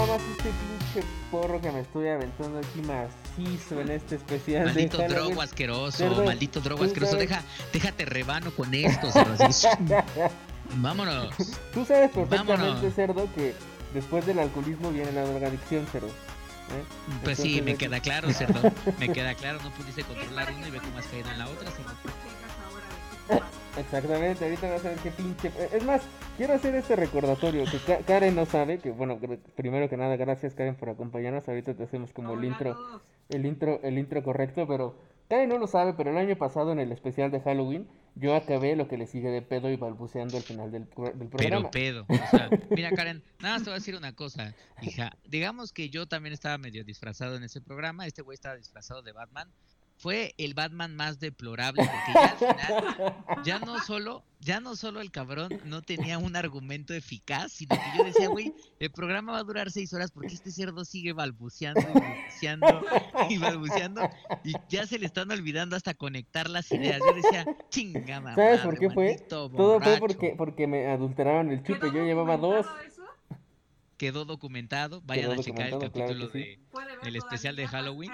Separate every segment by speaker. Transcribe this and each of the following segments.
Speaker 1: nada más este pinche porro que me estoy aventando aquí macizo en este especial.
Speaker 2: Maldito
Speaker 1: de
Speaker 2: drogo asqueroso, maldito drogo asqueroso. Deja, déjate rebano con esto. Vámonos.
Speaker 1: Tú sabes perfectamente, cerdo, que después del alcoholismo viene la drogadicción, cerdo. ¿eh?
Speaker 2: Pues sí, me queda claro, cerdo. Me queda claro, no pudiste controlar una y ve cómo has caído en la otra, cerdo.
Speaker 1: Exactamente, ahorita vas a ver qué pinche. Es más, quiero hacer este recordatorio que Karen no sabe, que bueno, primero que nada, gracias Karen por acompañarnos. Ahorita te hacemos como el intro, el intro, el intro correcto, pero Karen no lo sabe, pero el año pasado en el especial de Halloween, yo acabé lo que le sigue de pedo y balbuceando al final del, del programa.
Speaker 2: Pero pedo, o sea, mira Karen, nada más te voy a decir una cosa, hija. Digamos que yo también estaba medio disfrazado en ese programa, este güey estaba disfrazado de Batman fue el Batman más deplorable porque ya al final, ya no solo, ya no solo el cabrón no tenía un argumento eficaz, sino que yo decía, güey, el programa va a durar seis horas porque este cerdo sigue balbuceando y balbuceando y balbuceando y ya se le están olvidando hasta conectar las ideas. Yo decía, chingada.
Speaker 1: ¿Sabes por qué fue? Todo fue porque, porque me adulteraron el chupe, yo llevaba dos
Speaker 2: quedó documentado. Vayan a checar el capítulo de el especial de Halloween.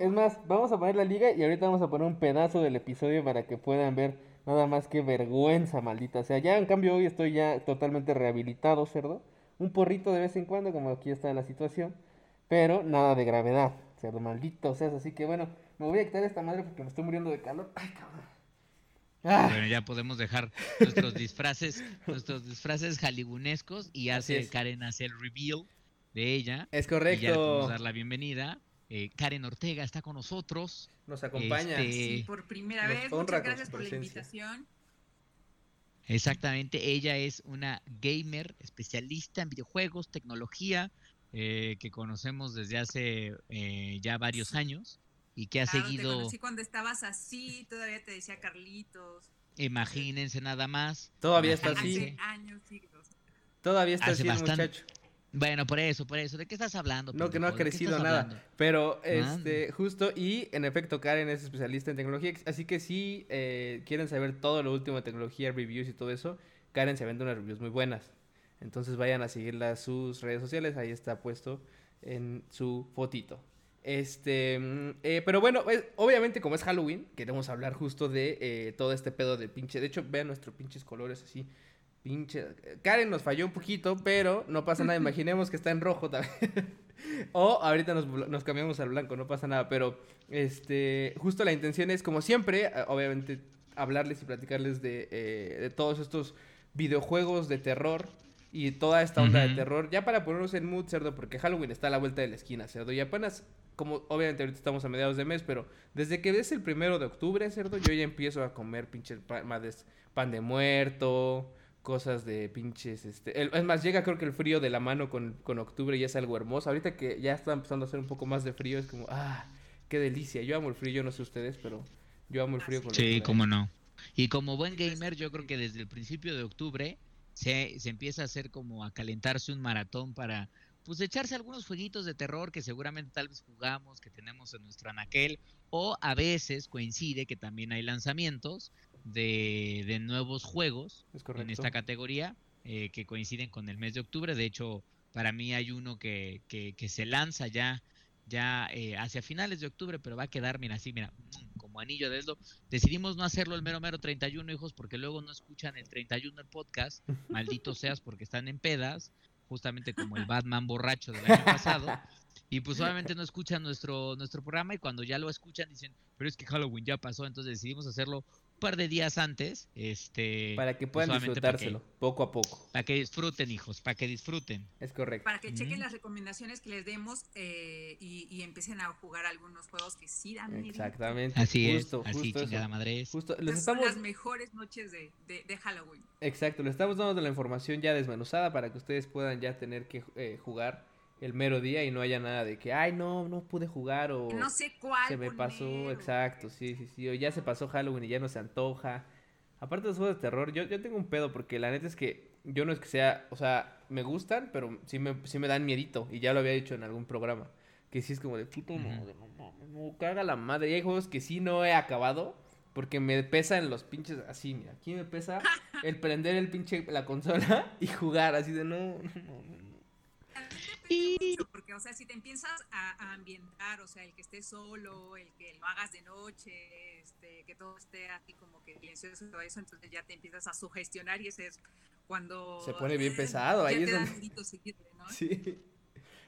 Speaker 1: Es más, vamos a poner la liga y ahorita vamos a poner un pedazo del episodio para que puedan ver nada más que vergüenza, maldita. O sea, ya en cambio hoy estoy ya totalmente rehabilitado, cerdo. Un porrito de vez en cuando, como aquí está la situación. Pero nada de gravedad, cerdo maldito. O sea, así que bueno, me voy a quitar esta madre porque me estoy muriendo de calor. Ay, cabrón.
Speaker 2: Ah. Bueno, ya podemos dejar nuestros disfraces, nuestros disfraces jalibunescos y hace Karen hace el reveal de ella.
Speaker 1: Es correcto. Y ya
Speaker 2: podemos dar la bienvenida. Eh, Karen Ortega está con nosotros.
Speaker 1: Nos acompaña.
Speaker 3: Este, sí, por primera vez. Muchas gracias por la invitación.
Speaker 2: Exactamente, ella es una gamer especialista en videojuegos, tecnología, eh, que conocemos desde hace eh, ya varios años y que ha seguido. Te
Speaker 3: conocí cuando estabas así, todavía te decía Carlitos.
Speaker 2: Imagínense nada más.
Speaker 1: Todavía está así.
Speaker 3: Hace años, siglos.
Speaker 1: Todavía está así, muchacho.
Speaker 2: Bueno, por eso, por eso. ¿De qué estás hablando?
Speaker 1: No, que no ha crecido nada. Pero, este, justo, y en efecto, Karen es especialista en tecnología. Así que si eh, quieren saber todo lo último de tecnología, reviews y todo eso, Karen se vende unas reviews muy buenas. Entonces vayan a seguirla sus redes sociales. Ahí está puesto en su fotito. Este, mm, eh, pero bueno, obviamente como es Halloween, queremos hablar justo de eh, todo este pedo de pinche. De hecho, vean nuestros pinches colores así. Pinche. Karen nos falló un poquito, pero no pasa nada. Imaginemos que está en rojo también. o ahorita nos, cambiamos al blanco, no pasa nada. Pero, este, justo la intención es, como siempre, obviamente, hablarles y platicarles de, eh, de todos estos videojuegos de terror y toda esta onda de terror. Ya para ponernos en mood, cerdo, porque Halloween está a la vuelta de la esquina, cerdo. Y apenas como obviamente ahorita estamos a mediados de mes, pero desde que es el primero de octubre, cerdo, yo ya empiezo a comer pinches pan de muerto, cosas de pinches, este, es más, llega creo que el frío de la mano con, con octubre y es algo hermoso. Ahorita que ya está empezando a hacer un poco más de frío, es como, ah, qué delicia. Yo amo el frío, yo no sé ustedes, pero yo amo el frío con
Speaker 2: Sí, cómo no. Y como buen gamer, yo creo que desde el principio de octubre se, se empieza a hacer como a calentarse un maratón para pues echarse algunos jueguitos de terror que seguramente tal vez jugamos, que tenemos en nuestro anaquel, o a veces coincide que también hay lanzamientos de, de nuevos juegos en esta categoría eh, que coinciden con el mes de octubre. De hecho, para mí hay uno que, que, que se lanza ya ya eh, hacia finales de octubre, pero va a quedar, mira, así, mira, como anillo de dedo. Decidimos no hacerlo el mero mero 31, hijos, porque luego no escuchan el 31 el podcast, maldito seas porque están en pedas, justamente como el Batman borracho del año pasado. Y pues obviamente no escuchan nuestro, nuestro programa y cuando ya lo escuchan dicen, pero es que Halloween ya pasó, entonces decidimos hacerlo par de días antes. Este,
Speaker 1: para que puedan disfrutárselo, poco a poco.
Speaker 2: Para que disfruten, hijos, para que disfruten.
Speaker 1: Es correcto.
Speaker 3: Para que chequen las recomendaciones que les demos eh, y, empiecen a jugar algunos juegos que sí dan
Speaker 1: Exactamente.
Speaker 2: Así es, así chingada madre
Speaker 1: Justo,
Speaker 3: les estamos... Son las mejores noches de, de, Halloween.
Speaker 1: Exacto, les estamos dando la información ya desmenuzada para que ustedes puedan ya tener que eh, jugar el mero día y no haya nada de que, ay, no, no pude jugar o...
Speaker 3: No sé cuál.
Speaker 1: Se me pasó, exacto, sí, sí, sí, o ya se pasó Halloween y ya no se antoja. Aparte de los juegos de terror, yo, yo tengo un pedo porque la neta es que yo no es que sea, o sea, me gustan, pero sí me, sí me dan miedito y ya lo había dicho en algún programa. Que sí es como de puto madre, no, no, no, caga la madre. Y hay juegos que sí no he acabado porque me pesan los pinches así, mira, aquí me pesa el prender el pinche la consola y jugar así de no, no, no
Speaker 3: porque, o sea, si te empiezas a, ambientar, o sea, el que esté solo, el que lo hagas de noche, este, que todo esté así como que silencioso y todo eso, entonces ya te empiezas a sugestionar y ese es cuando...
Speaker 1: Se pone bien pesado, ahí es donde... ¿no? Sí,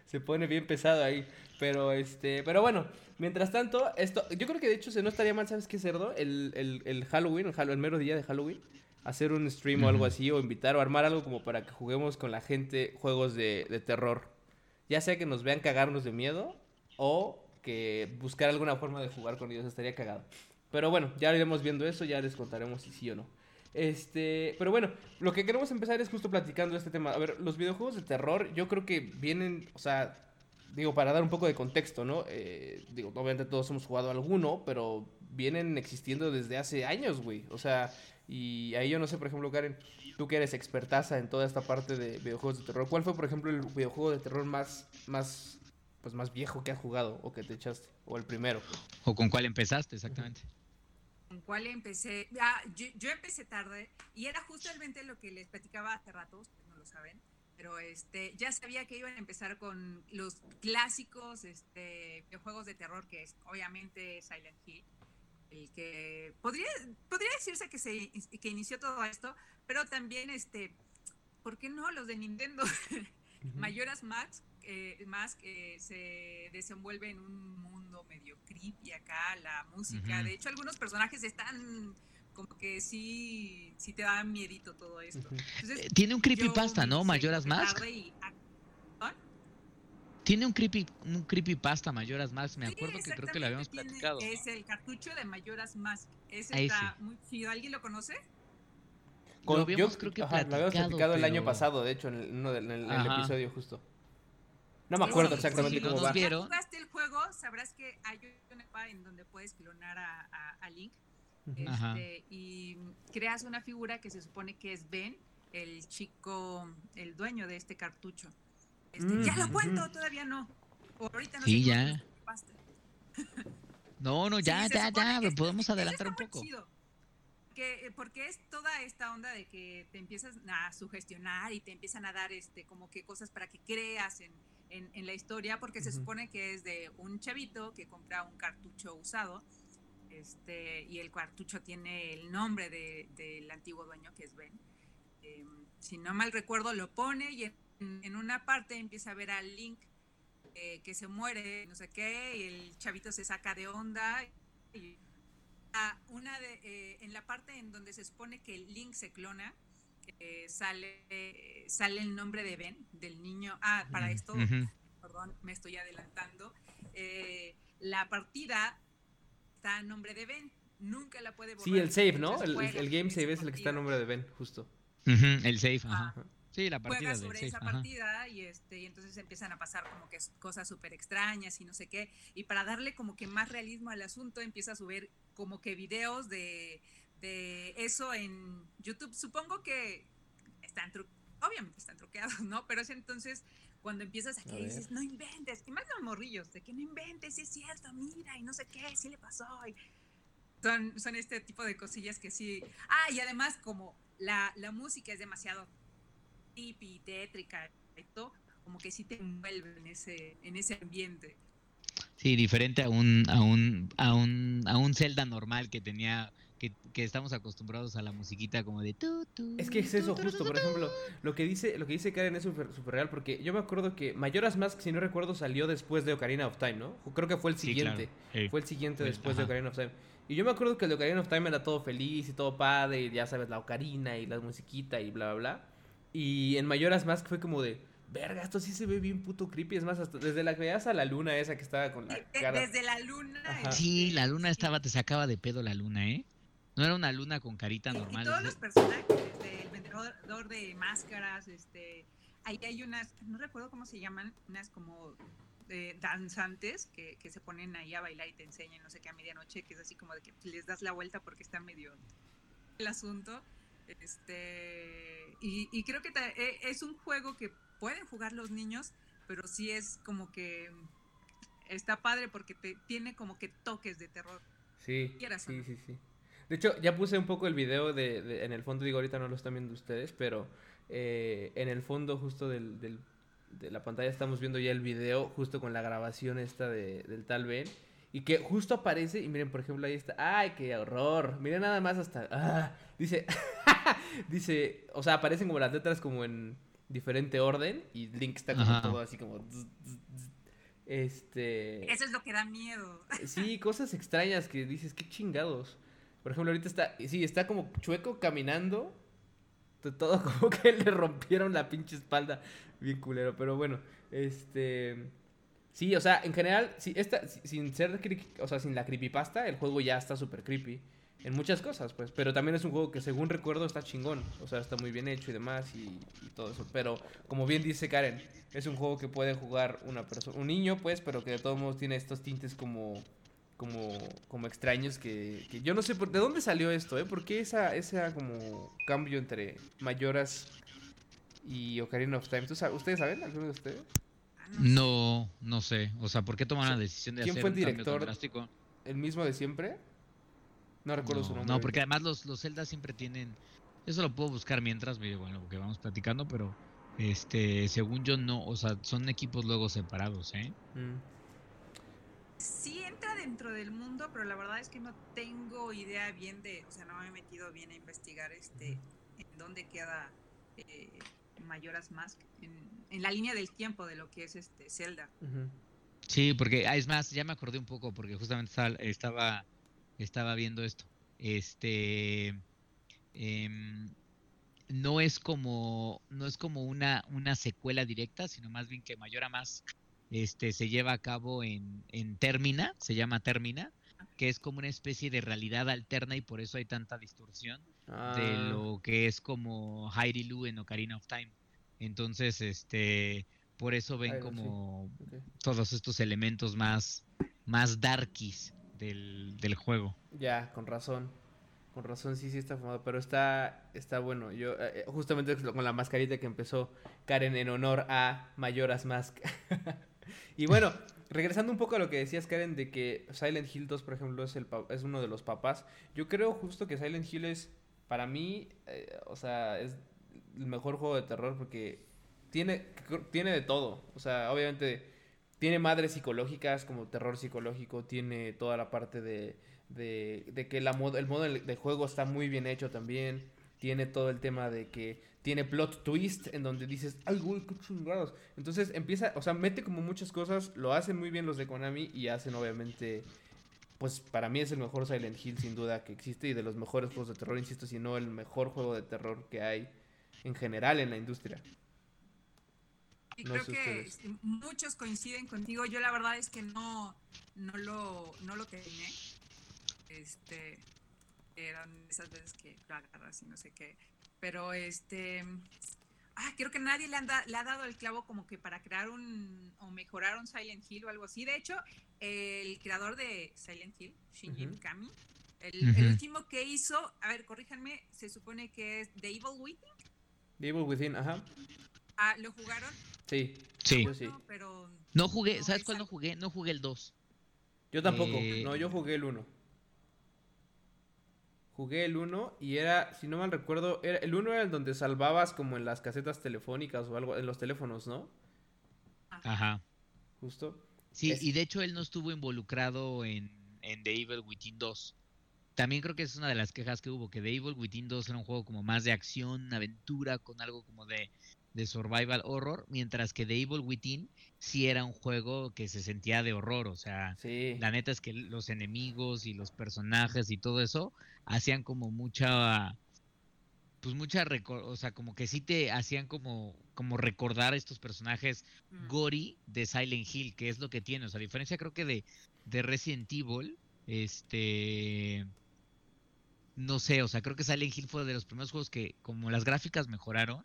Speaker 1: se pone bien pesado ahí, pero este, pero bueno, mientras tanto, esto, yo creo que de hecho se no estaría mal, ¿sabes qué, Cerdo? El, el, el Halloween, el, el mero día de Halloween hacer un stream o algo así, o invitar o armar algo como para que juguemos con la gente juegos de, terror. Ya sea que nos vean cagarnos de miedo o que buscar alguna forma de jugar con ellos, estaría cagado. Pero bueno, ya iremos viendo eso, ya les contaremos si sí o no. Este, pero bueno, lo que queremos empezar es justo platicando este tema. A ver, los videojuegos de terror, yo creo que vienen, o sea, digo, para dar un poco de contexto, ¿no? Eh, digo, obviamente todos hemos jugado alguno, pero vienen existiendo desde hace años, güey. O sea, y ahí yo no sé, por ejemplo, Karen, tú que eres expertaza en toda esta parte de videojuegos de terror, ¿cuál fue, por ejemplo, el videojuego de terror más, más, pues más viejo que has jugado o que te echaste? O el primero.
Speaker 2: ¿O con cuál empezaste exactamente?
Speaker 3: ¿Con cuál empecé? Ah, yo, empecé tarde y era justamente lo que les platicaba hace rato, no lo saben, pero este, ya sabía que iban a empezar con los clásicos este, videojuegos de terror, que es obviamente Silent Hill el que podría, podría decirse que se que inició todo esto, pero también este, ¿por qué no los de Nintendo? Mayoras Max, eh, más que se desenvuelve en un mundo medio creepy acá, la música. De hecho, algunos personajes están como que sí, sí te da miedito todo esto.
Speaker 2: Eh, Tiene un creepypasta, ¿no? Mayoras Mask. Tiene un creepy, un creepypasta Mayoras Mask, me acuerdo que creo que lo habíamos platicado.
Speaker 3: Es el cartucho de Mayoras Mask. Ese está muy chido. ¿Alguien lo conoce?
Speaker 1: Con, lo habíamos, creo que lo habíamos platicado el año pasado, de hecho, en el, uno del, en el, episodio justo. No me acuerdo exactamente cómo va.
Speaker 3: Si jugaste el juego, sabrás que hay una etapa en donde puedes clonar a, a, Link este, y creas una figura que se supone que es Ben, el chico, el dueño de este cartucho. Este, ya lo cuento, todavía no. ahorita no
Speaker 2: sí, ya. no, no, ya, ya, ya, podemos adelantar un poco.
Speaker 3: Que, porque es toda esta onda de que te empiezas a sugestionar y te empiezan a dar este como que cosas para que creas en, en, la historia, porque se supone que es de un chavito que compra un cartucho usado, este, y el cartucho tiene el nombre del de, antiguo dueño que es Ben. Em, si no mal recuerdo, lo pone y en una parte empieza a ver al Link eh, que se muere, no sé qué, y el chavito se saca de onda. Y, una de, eh, en la parte en donde se supone que el Link se clona, eh, sale, sale el nombre de Ben, del niño. Ah, para esto, perdón, me estoy adelantando. la partida está a nombre de Ben. Nunca la puede
Speaker 1: borrar. Sí, el save, ¿no? El, game save es el que está a nombre de Ben, justo.
Speaker 2: el save, ajá. Sí, la partida.
Speaker 3: Juega sobre esa partida y, este, y entonces empiezan a pasar como que cosas súper extrañas y no sé qué. Y para darle como que más realismo al asunto, empieza a subir como que videos de, de eso en YouTube. Supongo que están obviamente están truqueados, ¿no? Pero es entonces cuando empiezas a que dices, no inventes, y más los morrillos, de que no inventes, es cierto, mira, y no sé qué, sí le pasó. son, son este tipo de cosillas que sí. Ah, y además como la, la música es demasiado y tétrica, esto, como que sí te envuelve en ese, en ese ambiente.
Speaker 2: Sí, diferente a un, a un, a un, a un Zelda normal que tenía, que, que estamos acostumbrados a la musiquita como de tu,
Speaker 1: Es que es eso justo, por ejemplo, lo que dice, lo que dice Karen es súper super real, porque yo me acuerdo que Mayoras Mask, si no recuerdo, salió después de Ocarina of Time, ¿no? Creo que fue el siguiente. Fue el siguiente después de Ocarina of Time. Y yo me acuerdo que el de Ocarina of Time era todo feliz y todo padre, y ya sabes, la ocarina y la musiquita y bla, bla, bla. Y en Mayoras Mask fue como de, verga, esto sí se ve bien puto creepy. Es más, hasta desde la que veías a la luna esa que estaba con la cara.
Speaker 3: Desde la luna.
Speaker 2: Sí, la luna estaba, te sacaba de pedo la luna, ¿eh? No era una luna con carita normal.
Speaker 3: Y todos los personajes, desde el vendedor de máscaras, este, ahí hay unas, no recuerdo cómo se llaman, unas como eh, danzantes que, que, se ponen ahí a bailar y te enseñan, no sé qué, a medianoche, que es así como de que les das la vuelta porque está medio el asunto. Este, y, creo que e, es un juego que pueden jugar los niños, pero sí es como que está padre porque te, tiene como que toques de terror.
Speaker 1: Sí, sí, sí, sí. De hecho, ya puse un poco el video de, en el fondo, digo, ahorita no lo están viendo ustedes, pero eh, en el fondo justo del, de la pantalla estamos viendo ya el video justo con la grabación esta de, del tal Ben. Y que justo aparece, y miren, por ejemplo, ahí está. ¡Ay, qué horror! Miren nada más hasta. Ah, dice. dice. O sea, aparecen como las letras como en diferente orden. Y Link está como todo así como. Este.
Speaker 3: Eso es lo que da miedo.
Speaker 1: Sí, cosas extrañas que dices, qué chingados. Por ejemplo, ahorita está. Sí, está como chueco caminando. Todo como que le rompieron la pinche espalda. Bien culero. Pero bueno, este. Sí, o sea, en general, sí, esta, sin ser, o sea, sin la creepypasta, el juego ya está súper creepy. En muchas cosas, pues. Pero también es un juego que, según recuerdo, está chingón. O sea, está muy bien hecho y demás y, todo eso. Pero, como bien dice Karen, es un juego que puede jugar una persona, un niño, pues, pero que de todos modos tiene estos tintes como como, como extraños que, que, yo no sé por, de dónde salió esto, ¿eh? ¿Por qué esa, ese como cambio entre Mayoras y Ocarina of Time? ¿Ustedes saben? ¿Alguno de ustedes?
Speaker 2: No, no sé. O sea, ¿por qué tomaron la decisión de
Speaker 1: ¿Quién fue el director? ¿El mismo de siempre? No recuerdo su nombre.
Speaker 2: No, porque además los, los Zelda siempre tienen. Eso lo puedo buscar mientras, bueno, que vamos platicando, pero este, según yo no, o sea, son equipos luego separados, ¿eh? Mm.
Speaker 3: Sí entra dentro del mundo, pero la verdad es que no tengo idea bien de, o sea, no me he metido bien a investigar este en dónde queda eh, Mayoras Mask en, la línea del tiempo de lo que es este Zelda.
Speaker 2: Sí, porque ah, es más, ya me acordé un poco porque justamente estaba estaba viendo esto. Este em, no es como no es como una una secuela directa, sino más bien que Mayora Mask este se lleva a cabo en, en Termina, se llama Termina, que es como una especie de realidad alterna y por eso hay tanta distorsión de ah. lo que es como Lu en Ocarina of Time. Entonces, este, por eso ven como todos estos elementos más, más darkies del, del, juego.
Speaker 1: Ya, con razón. Con razón, sí, sí está fumado, pero está, está bueno. Yo, eh, eh, justamente con la mascarita que empezó Karen en honor a Mayoras Mask. y bueno, regresando un poco a lo que decías, Karen, de que Silent Hill 2, por ejemplo, es, el, es uno de los papás. Yo creo justo que Silent Hill es, para mí, eh, o sea, es el mejor juego de terror porque tiene, tiene de todo. O sea, obviamente tiene madres psicológicas como terror psicológico, tiene toda la parte de, de, que la el modo de juego está muy bien hecho también. Tiene todo el tema de que tiene plot twist en donde dices, ay, güey, qué chingados. Entonces empieza, o sea, mete como muchas cosas, lo hacen muy bien los de Konami y hacen obviamente, pues para mí es el mejor Silent Hill sin duda que existe y de los mejores juegos de terror, insisto, si no el mejor juego de terror que hay en general en la industria.
Speaker 3: Y creo que muchos coinciden contigo. Yo la verdad es que no, no lo, no lo terminé. Este, eran esas veces que lo agarras y no sé qué. Pero este, ah, creo que nadie le, le ha dado el clavo como que para crear un, o mejorar un Silent Hill o algo así. De hecho, el creador de Silent Hill, Shinji Mikami, el, el, último que hizo, a ver, corríjanme, se supone que es The Evil Within.
Speaker 1: The Evil Within, ajá.
Speaker 3: Ah, ¿lo jugaron?
Speaker 1: Sí.
Speaker 2: Sí. pero no jugué, ¿sabes cuál no jugué? No jugué el 2.
Speaker 1: Yo tampoco. Eh, no, yo jugué el 1. Jugué el 1 y era, si no mal recuerdo, era, el 1 era el donde salvabas como en las casetas telefónicas o algo, en los teléfonos, ¿no?
Speaker 2: Ajá.
Speaker 1: Justo.
Speaker 2: Sí, y de hecho él no estuvo involucrado en, en The Evil Within 2. También creo que es una de las quejas que hubo, que The Evil Within 2 era un juego como más de acción, aventura, con algo como de, survival horror, mientras que The Evil Within sí era un juego que se sentía de horror, o sea, la neta es que los enemigos y los personajes y todo eso hacían como mucha pues mucha o sea, como que sí te hacían como como recordar estos personajes mm. gory de Silent Hill, que es lo que tiene, o sea, a diferencia creo que de de Resident Evil, este no sé, o sea, creo que Silent Hill fue de los primeros juegos que, como las gráficas mejoraron,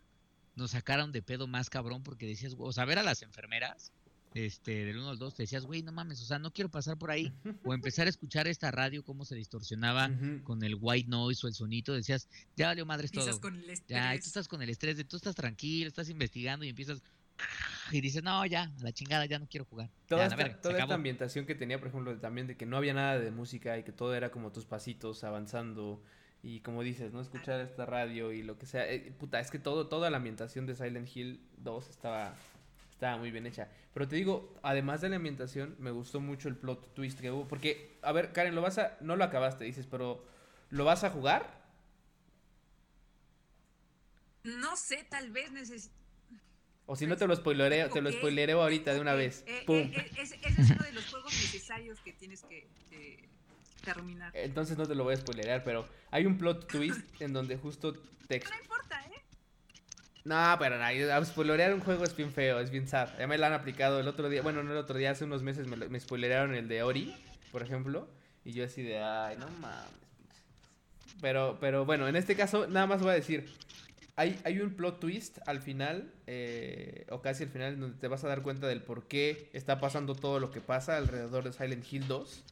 Speaker 2: nos sacaron de pedo más cabrón porque decías, o sea, ver a las enfermeras, este, del 1 al 2, te decías, güey, no mames, o sea, no quiero pasar por ahí, o empezar a escuchar esta radio, cómo se distorsionaba con el white noise o el sonito, decías, ya valió madres todo.
Speaker 3: Con el estrés.
Speaker 2: Ya, y tú estás con el estrés de tú estás tranquilo, estás investigando y empiezas, y dices, no, ya, a la chingada, ya no quiero jugar.
Speaker 1: Toda, esta, toda esta ambientación que tenía, por ejemplo, también de que no había nada de música y que todo era como tus pasitos avanzando y como dices, ¿no? Escuchar esta radio y lo que sea. Eh, puta, es que todo, toda la ambientación de Silent Hill 2 estaba, Estaba muy bien hecha. Pero te digo, además de la ambientación, me gustó mucho el plot twist que hubo. Porque, a ver, Karen, lo vas a. No lo acabaste, dices, pero. ¿Lo vas a jugar?
Speaker 3: No sé, tal vez necesito.
Speaker 1: O si no te lo spoilereo, te lo spoilereo ahorita de una vez.
Speaker 3: Eh, eh, eh, ese es uno de los juegos necesarios que tienes que, terminar.
Speaker 1: Entonces no te lo voy a spoilerear, pero hay un plot twist en donde justo te...
Speaker 3: No importa, ¿eh?
Speaker 1: No, pero no, spoilerear un juego es bien feo, es bien sad. Ya me lo han aplicado el otro día, bueno, no el otro día, hace unos meses me, me spoilearon el de Ori, por ejemplo, y yo así de, ay, no mames. Pero, pero bueno, en este caso nada más voy a decir, hay, hay un plot twist al final, eh, o casi al final, donde te vas a dar cuenta del por qué está pasando todo lo que pasa alrededor de Silent Hill 2.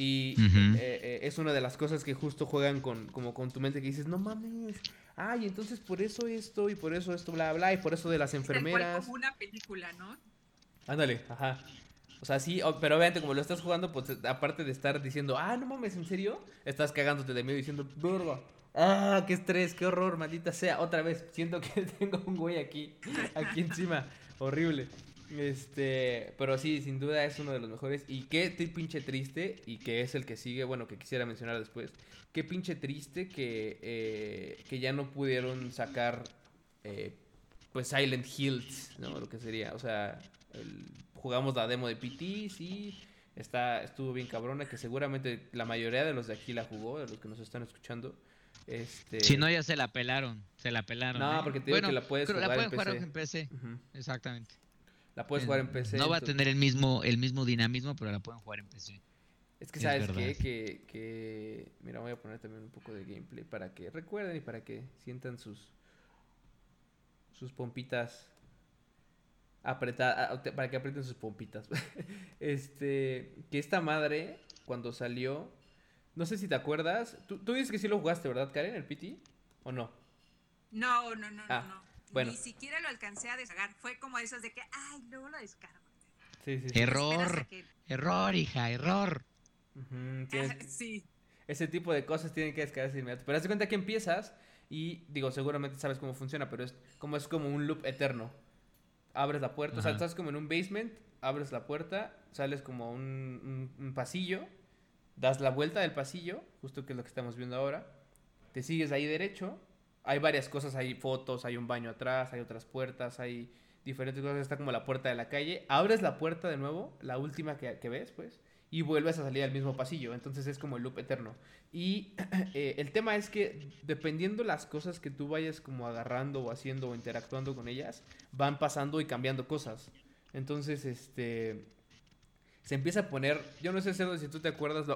Speaker 1: Y eh, eh, es una de las cosas que justo juegan con, como con tu mente que dices, no mames, ay, entonces por eso esto y por eso esto, bla, bla, y por eso de las enfermeras.
Speaker 3: como una película, ¿no?
Speaker 1: Ándale, ajá. O sea, sí, pero obviamente como lo estás jugando, pues aparte de estar diciendo, ah, no mames, ¿en serio? Estás cagándote de miedo diciendo, verga, Ah, qué estrés, qué horror, maldita sea. Otra vez, siento que tengo un güey aquí, aquí encima. Horrible. Este, pero sí, sin duda es uno de los mejores. Y qué pinche triste, y que es el que sigue, bueno, que quisiera mencionar después. Qué pinche triste que, eh, que ya no pudieron sacar, eh, pues, Silent Hills, ¿no? Lo que sería, o sea, jugamos la demo de PT, sí, está, estuvo bien cabrona, que seguramente la mayoría de los de aquí la jugó, de los que nos están escuchando. Este...
Speaker 2: Si no, ya se la pelaron. Se la pelaron.
Speaker 1: No, ¿eh? porque te digo que la puedes jugar,
Speaker 2: la
Speaker 1: pueden
Speaker 2: jugar en PC. Exactamente.
Speaker 1: La puedes jugar en PC.
Speaker 2: No va a tener el mismo, el mismo dinamismo, pero la pueden jugar en PC.
Speaker 1: Es que sabes qué? que, que, mira, voy a poner también un poco de gameplay para que recuerden y para que sientan sus sus pompitas apretadas, para que aprieten sus pompitas. este, que esta madre cuando salió no sé si te acuerdas. Tú, dices que sí lo jugaste, ¿verdad, Karen, el PT? ¿O no?
Speaker 3: No, no, no, ah, no. Bueno. Ni siquiera lo alcancé a descargar. Fue como esas de que, ay, luego lo descargo.
Speaker 2: Sí, sí, Error. Error, hija, error.
Speaker 3: sí.
Speaker 1: Ese tipo de cosas tienen que descargarse inmediatamente. Pero haz de cuenta que empiezas y, digo, seguramente sabes cómo funciona, pero es como, es como un loop eterno. Abres la puerta, o sea, estás como en un basement, abres la puerta, sales como un, un pasillo das la vuelta del pasillo, justo que es lo que estamos viendo ahora, te sigues ahí derecho, hay varias cosas, hay fotos, hay un baño atrás, hay otras puertas, hay diferentes cosas, está como la puerta de la calle, abres la puerta de nuevo, la última que, ves, pues, y vuelves a salir al mismo pasillo, entonces es como el loop eterno. Y eh, el tema es que dependiendo las cosas que tú vayas como agarrando o haciendo o interactuando con ellas, van pasando y cambiando cosas. Entonces, este, se empieza a poner, yo no sé si tú te acuerdas,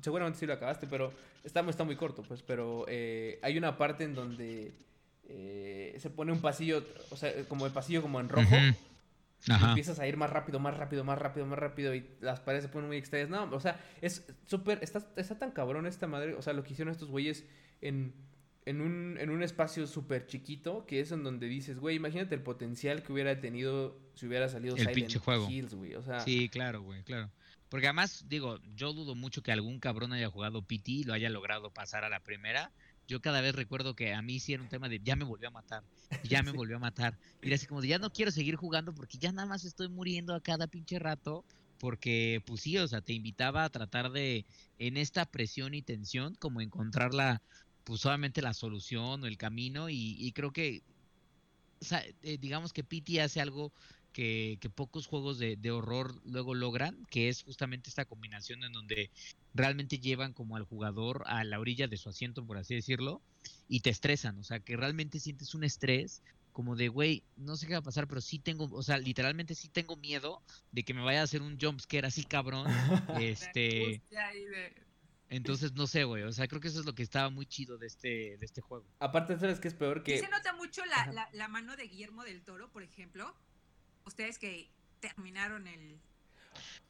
Speaker 1: seguramente sí lo acabaste, pero está, está muy corto, pues, pero eh, hay una parte en donde eh, se pone un pasillo, o sea, como el pasillo como en rojo. empiezas a ir más rápido, más rápido, más rápido, más rápido y las paredes se ponen muy extrañas. No, o sea, es súper, está, está tan cabrón esta madre, o sea, lo que hicieron estos güeyes en en un, en un espacio súper chiquito, que es en donde dices, güey, imagínate el potencial que hubiera tenido si hubiera salido
Speaker 2: el pinche juego. güey. Sí, claro, güey, claro. Porque además, digo, yo dudo mucho que algún cabrón haya jugado PT y lo haya logrado pasar a la primera. Yo cada vez recuerdo que a mí sí era un tema de ya me volvió a matar, ya me volvió a matar. Y era así como de ya no quiero seguir jugando porque ya nada más estoy muriendo a cada pinche rato. Porque, pues sí, o sea, te invitaba a tratar de, en esta presión y tensión, como encontrar la, pues solamente la solución o el camino y, creo que eh, digamos que Pity hace algo que, pocos juegos de, horror luego logran, que es justamente esta combinación en donde realmente llevan como al jugador a la orilla de su asiento, por así decirlo, y te estresan, o sea, que realmente sientes un estrés como de, güey, no sé qué va a pasar, pero sí tengo, o sea, literalmente sí tengo miedo de que me vaya a hacer un jumpscare así cabrón, este... Entonces, no sé, güey. O sea, creo que eso es lo que estaba muy chido de este, de este juego.
Speaker 1: Aparte, ¿sabes que es peor que...?
Speaker 3: se nota mucho la, la, mano de Guillermo del Toro, por ejemplo. Ustedes que terminaron el...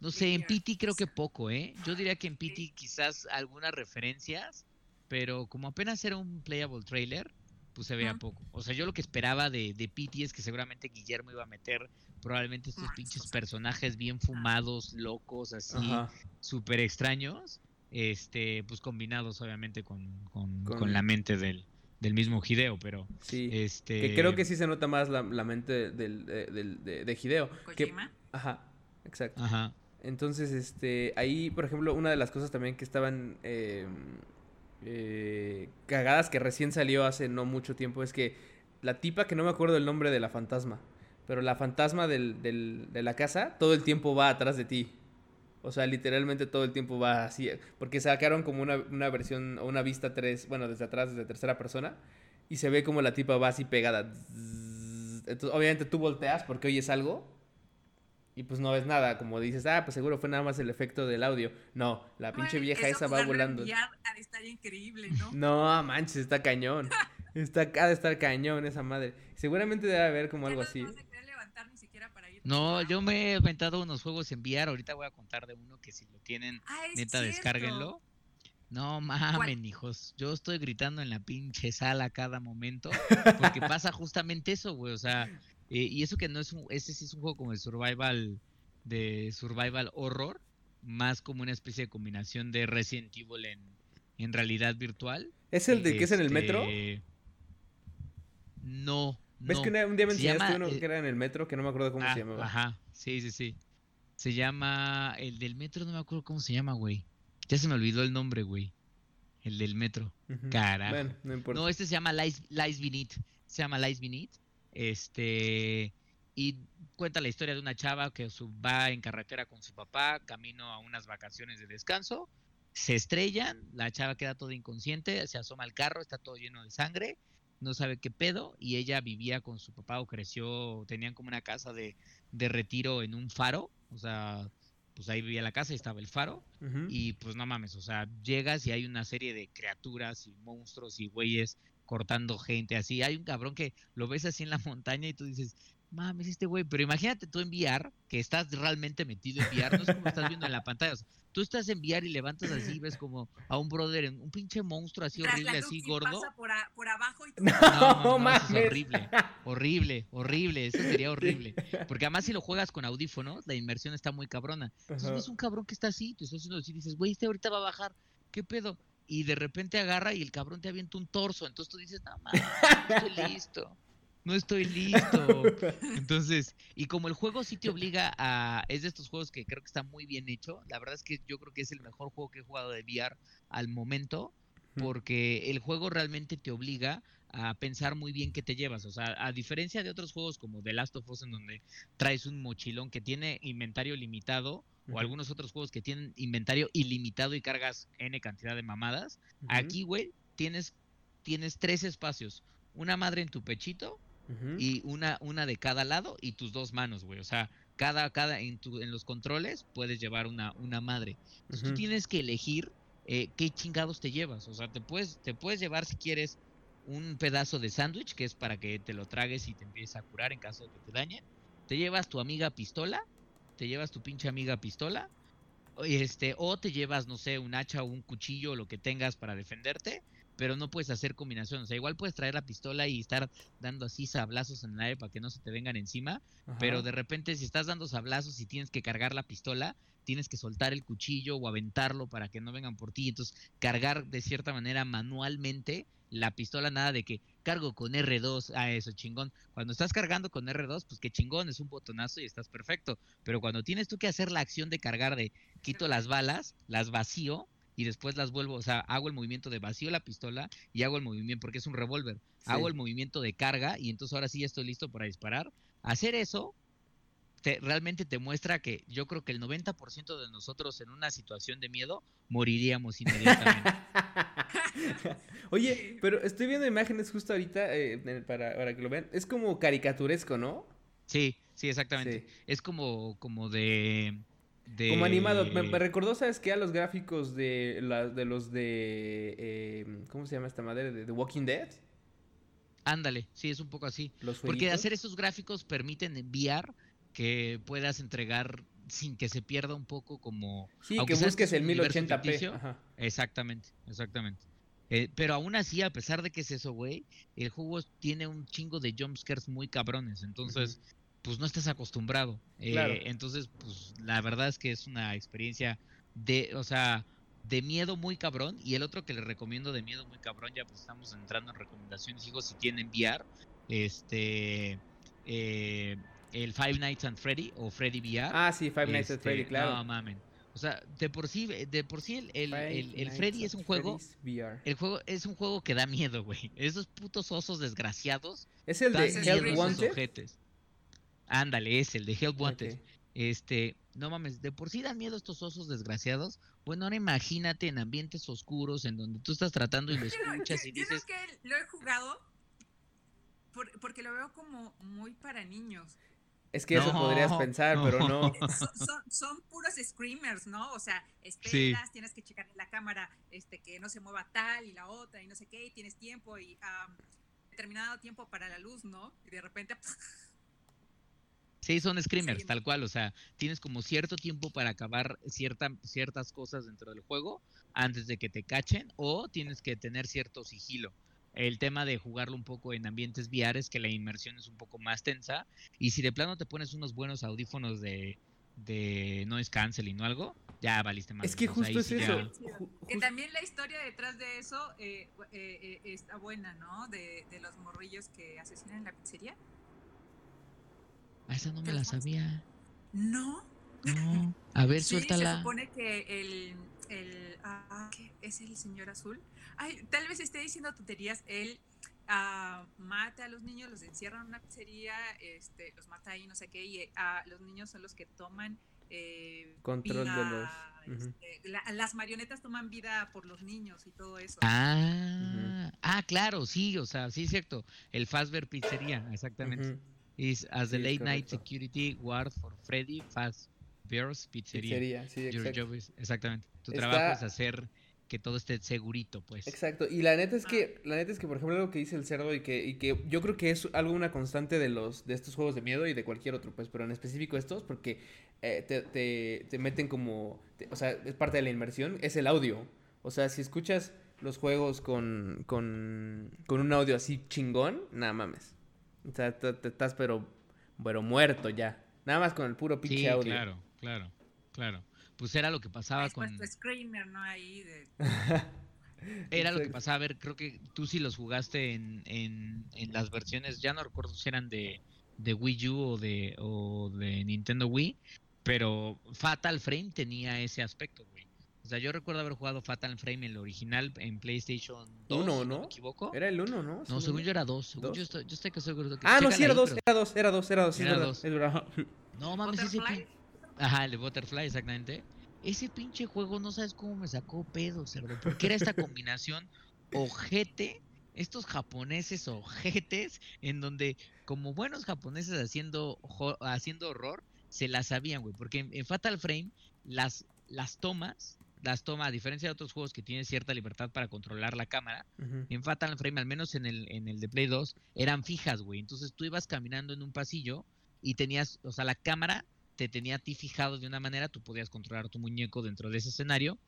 Speaker 2: No sé, en Pity creo que poco, ¿eh? Yo diría que en Pity quizás algunas referencias, pero como apenas era un playable trailer, pues se veía poco. O sea, yo lo que esperaba de, de Pity es que seguramente Guillermo iba a meter probablemente estos pinches personajes bien fumados, locos, así, súper extraños este pues combinados obviamente con, con, la mente del, del mismo Hideo, pero
Speaker 1: sí,
Speaker 2: este
Speaker 1: que creo que sí se nota más la, mente del, de, de, Hideo. Que, ajá, exacto. Ajá. Entonces, este, ahí, por ejemplo, una de las cosas también que estaban em, eh, cagadas que recién salió hace no mucho tiempo es que la tipa, que no me acuerdo el nombre de la fantasma, pero la fantasma del, del, de la casa todo el tiempo va atrás de ti. O sea, literalmente todo el tiempo va así. Porque sacaron como una, una versión o una vista 3, bueno, desde atrás, desde tercera persona. Y se ve como la tipa va así pegada. Entonces, obviamente tú volteas porque oyes algo. Y pues no ves nada. Como dices, ah, pues seguro fue nada más el efecto del audio. No, la pinche vieja esa va volando.
Speaker 3: Estar increíble, ¿no?
Speaker 1: no, manches, está cañón. está acá de estar cañón esa madre. Seguramente debe haber como algo así.
Speaker 2: No, yo me he inventado unos juegos en VR. Ahorita voy a contar de uno que si lo tienen, ah, neta, descárguenlo. No mamen, hijos. Yo estoy gritando en la pinche sala a cada momento. Porque pasa justamente eso, güey. O sea, eh, y eso que no es un. Ese sí es un juego como de survival. De survival horror. Más como una especie de combinación de Resident Evil en, en realidad virtual.
Speaker 1: ¿Es el de que es en el metro?
Speaker 2: Este, no,
Speaker 1: ¿Ves que un día me enseñaste uno que era en el metro, que no me acuerdo cómo se ah, llamaba?
Speaker 2: Ajá, sí, sí, sí. Se llama. El del metro, no me acuerdo cómo se llama, güey. Ya se me olvidó el nombre, güey. El del metro. Carajo. Bueno, no importa. No, este se llama Lies, Lies Beneath. Se llama Lies Beneath. Este. Y cuenta la historia de una chava que va en carretera con su papá, camino a unas vacaciones de descanso. Se estrellan, la chava queda toda inconsciente, se asoma al carro, está todo lleno de sangre no sabe qué pedo y ella vivía con su papá o creció, tenían como una casa de, de retiro en un faro, o sea, pues ahí vivía la casa y estaba el faro y pues no mames, o sea, llegas y hay una serie de criaturas y monstruos y güeyes cortando gente así, hay un cabrón que lo ves así en la montaña y tú dices, mames, este güey, pero imagínate tú en VR, que estás realmente metido en VR, no es como estás viendo en la pantalla, tú estás en VR y levantas así, ves como a un brother, un pinche monstruo así horrible, así gordo.
Speaker 3: Pasa por, por abajo y
Speaker 2: No, no, es horrible, horrible, horrible, eso sería horrible. Porque además si lo juegas con audífonos, la inmersión está muy cabrona. Entonces es un cabrón que está así, tú estás haciendo así, dices, güey, este ahorita va a bajar, ¿qué pedo? Y de repente agarra y el cabrón te avienta un torso, entonces tú dices, no mames, estoy listo no estoy listo. Entonces, y como el juego sí te obliga a, es de estos juegos que creo que está muy bien hecho, la verdad es que yo creo que es el mejor juego que he jugado de VR al momento, porque el juego realmente te obliga a pensar muy bien qué te llevas. O sea, a diferencia de otros juegos como The Last of Us, en donde traes un mochilón que tiene inventario limitado, o algunos otros juegos que tienen inventario ilimitado y cargas N cantidad de mamadas, aquí, güey, tienes, tienes tres espacios. Una madre en tu pechito, y una, una de cada lado y tus dos manos, güey. O sea, cada, cada, en, tu, en los controles puedes llevar una, una madre. Entonces tú tienes que elegir eh, qué chingados te llevas. O sea, te puedes, te puedes llevar si quieres un pedazo de sándwich, que es para que te lo tragues y te empieces a curar en caso de que te dañen. Te llevas tu amiga pistola, te llevas tu pinche amiga pistola, este, o te llevas, no sé, un hacha o un cuchillo o lo que tengas para defenderte pero no puedes hacer combinaciones. O sea, igual puedes traer la pistola y estar dando así sablazos en el aire para que no se te vengan encima, pero de repente si estás dando sablazos y tienes que cargar la pistola, tienes que soltar el cuchillo o aventarlo para que no vengan por ti. Entonces, cargar de cierta manera manualmente la pistola, nada de que cargo con R2, a ah, eso chingón. Cuando estás cargando con R2, pues qué chingón, es un botonazo y estás perfecto. Pero cuando tienes tú que hacer la acción de cargar de quito las balas, las vacío, y después las vuelvo, o sea, hago el movimiento de vacío la pistola y hago el movimiento, porque es un revólver, hago el movimiento de carga y entonces ahora sí ya estoy listo para disparar. Hacer eso te, realmente te muestra que yo creo que el 90% de nosotros en una situación de miedo moriríamos inmediatamente.
Speaker 1: Oye, pero estoy viendo imágenes justo ahorita eh, para, para, que lo vean. Es como caricaturesco, ¿no?
Speaker 2: Sí, sí, exactamente. Es como, como de
Speaker 1: como animado. Me, recordó, ¿sabes qué? A los gráficos de, la, de los de... Eh, ¿Cómo se llama esta madre? De The Walking Dead.
Speaker 2: Ándale, sí, es un poco así. Porque hacer esos gráficos permiten enviar que puedas entregar sin que se pierda un poco como...
Speaker 1: Sí, que busques el 1080p.
Speaker 2: Exactamente, exactamente. Eh, pero aún así, a pesar de que es eso, güey, el juego tiene un chingo de jumpscares muy cabrones. Entonces, pues no estás acostumbrado. Eh, entonces, pues la verdad es que es una experiencia de, o sea, de miedo muy cabrón. Y el otro que les recomiendo de miedo muy cabrón, ya pues estamos entrando en recomendaciones, hijos, si tienen VR, este, eh, el Five Nights at Freddy o Freddy VR.
Speaker 1: Ah, sí, Five Nights at Freddy,
Speaker 2: Este,
Speaker 1: claro.
Speaker 2: No mamen. O sea, de por sí, de por sí el, el, el- el Freddy es un juego, el juego es un juego que da miedo, güey. Esos putos osos desgraciados
Speaker 1: ¿Es el de Help Wanted?
Speaker 2: ojetes. Ándale, es el de Help Wanted.
Speaker 1: Ok.
Speaker 2: Este, no mames, de por sí dan miedo estos osos desgraciados. Bueno, ahora imagínate en ambientes oscuros en donde tú estás tratando y lo
Speaker 3: no-
Speaker 2: escuchas
Speaker 3: yo-
Speaker 2: y
Speaker 3: yo
Speaker 2: dices,
Speaker 3: nunca lo he jugado por- porque lo veo como muy para niños.
Speaker 1: Es que eso
Speaker 2: No,
Speaker 1: podrías pensar, pero no.
Speaker 3: Eh, Son, son- son puros screamers, ¿no? O sea, esperas, tienes que checar la cámara este, que no se mueva tal y la otra y no sé qué, y tienes tiempo y am, determinado tiempo para la luz, ¿no? Y de repente,
Speaker 2: Sí, son screamers,
Speaker 3: Sí.
Speaker 2: tal cual. O sea, tienes como cierto tiempo para acabar cierta, ciertas cosas dentro del juego antes de que te cachen o tienes que tener cierto sigilo. El tema de jugarlo un poco en ambientes VR es que la inmersión es un poco más tensa y si de plano te pones unos buenos audífonos de, de noise canceling o algo, ya valiste más.
Speaker 1: Es que justo es eso.
Speaker 3: Que también la historia detrás de eso eh, eh, eh, está buena, ¿no? De, de los morrillos que asesinan en la pizzería.
Speaker 2: Ah, esa no me
Speaker 3: ¿Te
Speaker 2: la sabía.
Speaker 3: No.
Speaker 2: No. A ver,
Speaker 3: Sí, se
Speaker 2: suéltala.
Speaker 3: supone que el, el ah, ¿qué? es el señor azul. Ay, tal vez esté diciendo tonterías. Él ah, mata a los niños, los encierra en una pizzería, este, los mata ahí, no sé qué, y ah, los niños son los que toman eh,
Speaker 1: Control de los-
Speaker 3: este, la- las marionetas toman vida por los niños y todo eso.
Speaker 2: Ah, ah, claro, sí, o sea, sí es cierto. El Fazbear Pizzería, exactamente.
Speaker 1: Ujú,
Speaker 2: Is as the
Speaker 1: Sí,
Speaker 2: late night security guard for Freddy Fazbear's Pizzeria.
Speaker 1: Pizzería, sí,
Speaker 2: Your job is- exactamente. Tu
Speaker 1: Está-
Speaker 2: trabajo es hacer que todo esté segurito, pues.
Speaker 1: Exacto, y la neta es que, la neta es que, por ejemplo, algo que dice el cerdo y que, y que yo creo que es algo una constante de los, de estos juegos de miedo y de cualquier otro, pues, pero en específico estos, porque eh, te, te, te meten como, te- o sea, es parte de la inmersión, es el audio. O sea, si escuchas los juegos con, con, con un audio así chingón, nada mames. O sea, te, te estás pero, pero muerto ya. Nada más con el puro pinche
Speaker 2: Sí,
Speaker 1: audio.
Speaker 2: claro, claro, claro. Pues era lo que pasaba
Speaker 3: Has
Speaker 2: con...
Speaker 3: puesto Screamer, ¿no? Ahí de...
Speaker 2: Era lo que pasaba, a ver, creo que tú sí los jugaste en, en, en las versiones, ya no recuerdo si eran de, de Wii U o de, o de Nintendo Wii, pero Fatal Frame tenía ese aspecto, güey. O sea, yo recuerdo haber jugado Fatal Frame en el original en PlayStation 2,
Speaker 1: Uno,
Speaker 2: si
Speaker 1: ¿no?
Speaker 2: me equivoco.
Speaker 1: Era el uno, ¿no?
Speaker 2: No,
Speaker 1: Según yo.
Speaker 2: era dos. Según
Speaker 1: ¿Dos?
Speaker 2: yo estoy, yo estoy casi seguro que.
Speaker 1: Ah, no, sí, era
Speaker 2: ahí,
Speaker 1: dos,
Speaker 2: pero-
Speaker 1: era dos, era dos, era dos, sí, es
Speaker 2: Era
Speaker 1: verdad,
Speaker 2: dos.
Speaker 1: es verdad.
Speaker 2: No mames, ese pin- Ajá, el de Butterfly, exactamente. Ese pinche juego no sabes cómo me sacó pedo, cerdo. Porque era esta combinación ojete, estos japoneses ojetes, en donde, como buenos japoneses haciendo, haciendo horror, se la sabían, güey. Porque en, en Fatal Frame, las, las tomas, las tomas, a diferencia de otros juegos que tienen cierta libertad para controlar la cámara, en Fatal Frame, al menos en el, en el de Play 2, eran fijas, güey. Entonces tú ibas caminando en un pasillo y tenías, o sea, la cámara te tenía a ti fijado de una manera, tú podías controlar tu muñeco dentro de ese escenario,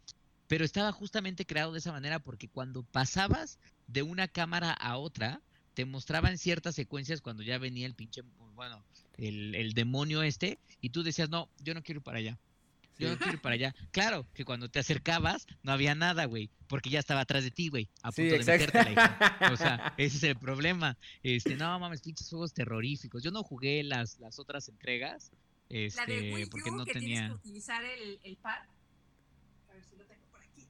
Speaker 2: pero estaba justamente creado de esa manera porque cuando pasabas de una cámara a otra, te mostraban ciertas secuencias cuando ya venía el pinche, bueno, el, el demonio este, y tú decías, no, yo no quiero ir para allá. Yo no quiero ir para allá. Claro, que cuando te acercabas no había nada, güey, porque ya estaba atrás de ti, güey, a
Speaker 1: Sí,
Speaker 2: punto de metértela, hijo. O sea, ese es el problema. Este, no mames, pinches juegos terroríficos. Yo no jugué las, las otras entregas,
Speaker 3: La de
Speaker 2: este,
Speaker 3: Wii
Speaker 2: porque
Speaker 3: U,
Speaker 2: no
Speaker 3: que tienes
Speaker 2: tenía.
Speaker 3: que utilizar el, el pad. A ver si lo tengo por aquí.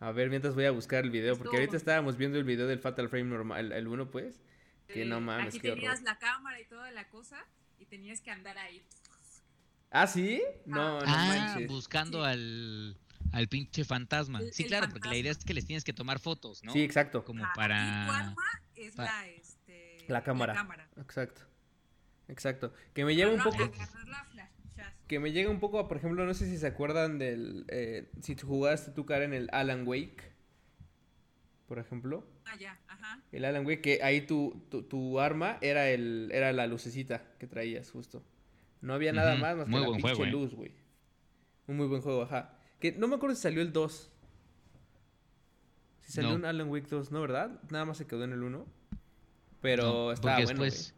Speaker 1: A ver, mientras voy a buscar el video, porque ahorita estábamos viendo el video del Fatal Frame normal, el 1 pues. Que no mames,
Speaker 3: Aquí
Speaker 1: qué
Speaker 3: tenías
Speaker 1: horror.
Speaker 3: la cámara y toda la cosa y tenías que andar ahí.
Speaker 1: ¿Ah, sí? No, no
Speaker 2: ah,
Speaker 1: manches.
Speaker 2: buscando
Speaker 3: Sí.
Speaker 2: al, al pinche fantasma.
Speaker 3: El-
Speaker 2: Sí,
Speaker 3: el
Speaker 2: claro, porque la idea es que les tienes que tomar fotos, ¿no?
Speaker 1: Sí, exacto.
Speaker 2: Como
Speaker 3: tu
Speaker 2: para...
Speaker 3: arma es la, este,
Speaker 1: La cámara.
Speaker 3: cámara.
Speaker 1: Exacto. Exacto. Que me lleva un poco.
Speaker 3: la.
Speaker 1: Que me llega un poco a, por ejemplo, no sé si se acuerdan del. eh, si jugaste tú, Karen, el Alan Wake. Por ejemplo.
Speaker 3: Ah, ya, ajá.
Speaker 1: El Alan Wake, que ahí tu, tu, tu arma era el era la lucecita que traías, justo. No había nada más más que la pinche
Speaker 2: juego, eh.
Speaker 1: luz, güey. Un muy buen juego, ajá. Que no me acuerdo si salió el 2. Si salió
Speaker 2: No.
Speaker 1: un Alan Wake 2, ¿no, verdad? Nada más se quedó en el 1. Pero
Speaker 2: No,
Speaker 1: estaba bueno,
Speaker 2: después,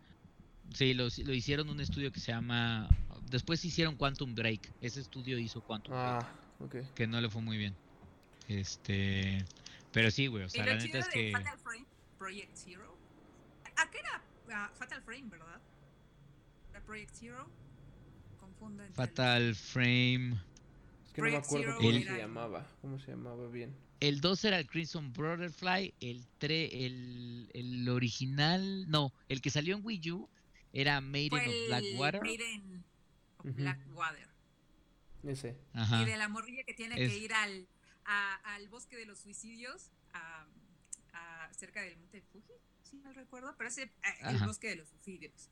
Speaker 2: sí, lo, lo hicieron un estudio que se llama, después hicieron Quantum Break, ese estudio hizo Quantum Break.
Speaker 1: Ah,
Speaker 2: Que no le fue muy bien. Este. Pero sí, güey. O sea, la neta es que.
Speaker 3: Fatal Frame, Project Zero. ¿A qué era ah, Fatal Frame, verdad? ¿Era Project Zero?
Speaker 2: Fatal Frame.
Speaker 1: Es que no me acuerdo cómo se llamaba. ¿Cómo se llamaba bien?
Speaker 2: El 2 era el Crimson Butterfly. El 3, el, el original. No, el que salió en Wii U era Maiden of Blackwater.
Speaker 3: Maiden of Blackwater.
Speaker 1: Ese.
Speaker 3: Ajá. Y de la morrilla que tiene que ir al, al bosque de los suicidios, a, cerca del monte Fuji, si mal recuerdo, pero ese, el bosque de los suicidios.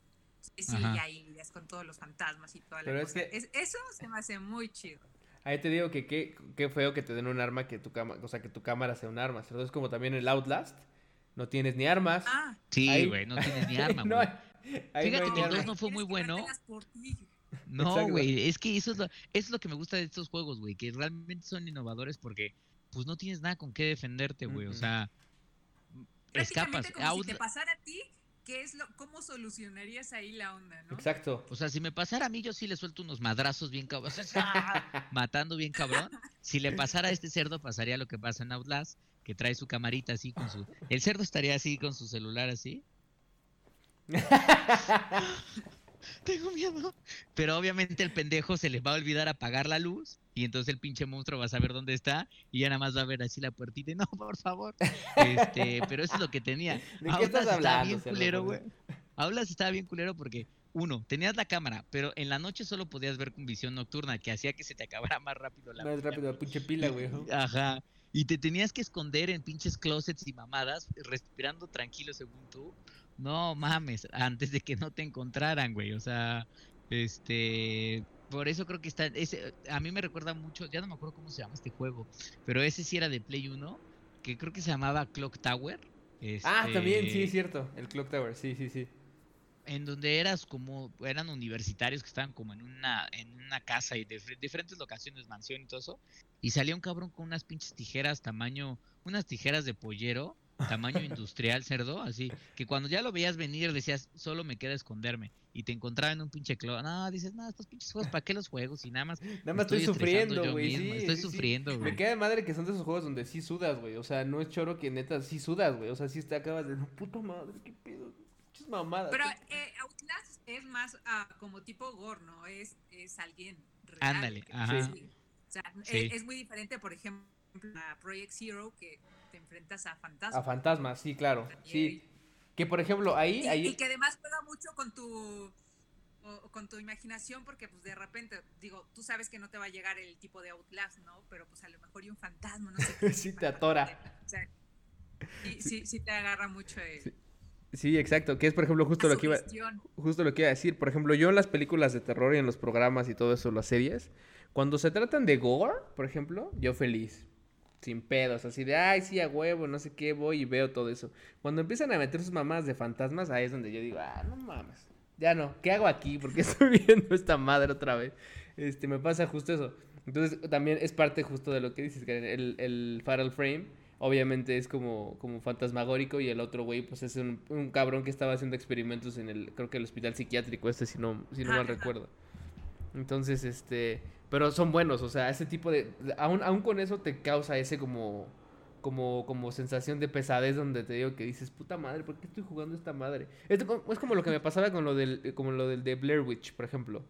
Speaker 3: Sí, y ahí es con todos los fantasmas y toda la cosa. eso se me hace muy chido.
Speaker 1: Ahí te digo que qué, feo que te den un arma que tu cámara, o sea, que tu cámara sea un arma. Entonces, como también el Outlast, no tienes ni armas.
Speaker 2: Ah. Sí, güey, no tienes ni arma, güey. Fíjate que el 2 no fue muy bueno. No, güey, es que eso es, lo, eso es lo que me gusta de estos juegos, güey, que realmente son innovadores porque pues no tienes nada con qué defenderte, güey, o sea,
Speaker 3: escapas. Como si te pasara a ti, ¿qué es lo, ¿cómo solucionarías ahí la onda, no?
Speaker 1: Exacto.
Speaker 2: O sea, si me pasara a mí, yo sí le suelto unos madrazos bien cabrón, matando bien cabrón. Si le pasara a este cerdo, pasaría lo que pasa en Outlast, que trae su camarita así con su... El cerdo estaría así con su celular así. Tengo miedo. Pero obviamente el pendejo se les va a olvidar apagar la luz y entonces el pinche monstruo va a saber dónde está y ya nada más va a ver así la puertita y no, por favor. Este, pero eso es lo que tenía.
Speaker 1: ¿De qué estás hablando? Bien
Speaker 2: culero, güey. Aulas estaba bien culero porque uno, tenías la cámara, pero en la noche solo podías ver con visión nocturna, que hacía que se te acabara más rápido la
Speaker 1: Más rápido la pinche pila, güey.
Speaker 2: Ajá. Y te tenías que esconder en pinches closets y mamadas, respirando tranquilo según tú, no mames, antes de que no te encontraran, güey. O sea, este, por eso creo que está, ese, a mí me recuerda mucho, ya no me acuerdo cómo se llama este juego, pero ese sí era de Play 1, que creo que se llamaba Clock Tower.
Speaker 1: ah, también, sí, es este cierto, el Clock Tower, sí, sí, sí.
Speaker 2: En donde eras como, eran universitarios que estaban como en una, en una casa y de diferentes locaciones, mansión y todo eso, y salía un cabrón con unas pinches tijeras tamaño, unas tijeras de pollero, tamaño industrial, cerdo, así, que cuando ya lo veías venir decías, solo me queda esconderme, y te encontraba en un pinche clo, no, dices, no, estos pinches juegos, ¿para qué los juegos? Y nada más.
Speaker 1: Nada más estoy, sufriendo, güey, sí,
Speaker 2: Estoy sufriendo, güey.
Speaker 1: Me queda de madre que son de esos juegos donde sí sudas, güey, o sea, no es choro que neta sí sudas, güey, o sea, sí te acabas de, no, puta madre, qué pedo, pinches mamadas.
Speaker 3: Pero eh, Outlast es más uh, como tipo gore, ¿no? Es, es alguien real.
Speaker 2: Ándale, ajá.
Speaker 3: Sí. O sea, es, es muy diferente, por ejemplo, a Project Zero, que te enfrentas a fantasmas.
Speaker 1: A fantasmas, sí, claro. Sí. Que por ejemplo, ahí.
Speaker 3: Y,
Speaker 1: ahí...
Speaker 3: y que además juega mucho con tu. con tu imaginación, porque pues de repente, digo, tú sabes que no te va a llegar el tipo de Outlast, ¿no? Pero pues a lo mejor y un fantasma, no sé.
Speaker 1: sí, te atora.
Speaker 3: O sea, sí, sí, sí, te agarra mucho el,
Speaker 1: Sí. exacto, que es por ejemplo justo lo que iba justo lo que iba a decir, por ejemplo, yo en las películas de terror y en los programas y todo eso, las series, cuando se tratan de gore, por ejemplo, yo feliz sin pedos, así de, ay, sí, a huevo, no sé qué, voy y veo todo eso. Cuando empiezan a meter sus mamás de fantasmas, ahí es donde yo digo, ah, no mames, ya no, ¿qué hago aquí? Porque estoy viendo esta madre otra vez. Este, me pasa justo eso. Entonces, también es parte justo de lo que dices, que el, el Fatal Frame, obviamente es como, como fantasmagórico y el otro güey, pues es un, un, cabrón que estaba haciendo experimentos en el, creo que el hospital psiquiátrico, este, si no, si no mal recuerdo. Entonces, este, pero son buenos, o sea, ese tipo de... Aún, aún con eso te causa ese como... Como, como sensación de pesadez donde te digo que dices, puta madre, ¿por qué estoy jugando esta madre? es como lo que me pasaba con lo del, como lo del de Blair Witch, por ejemplo.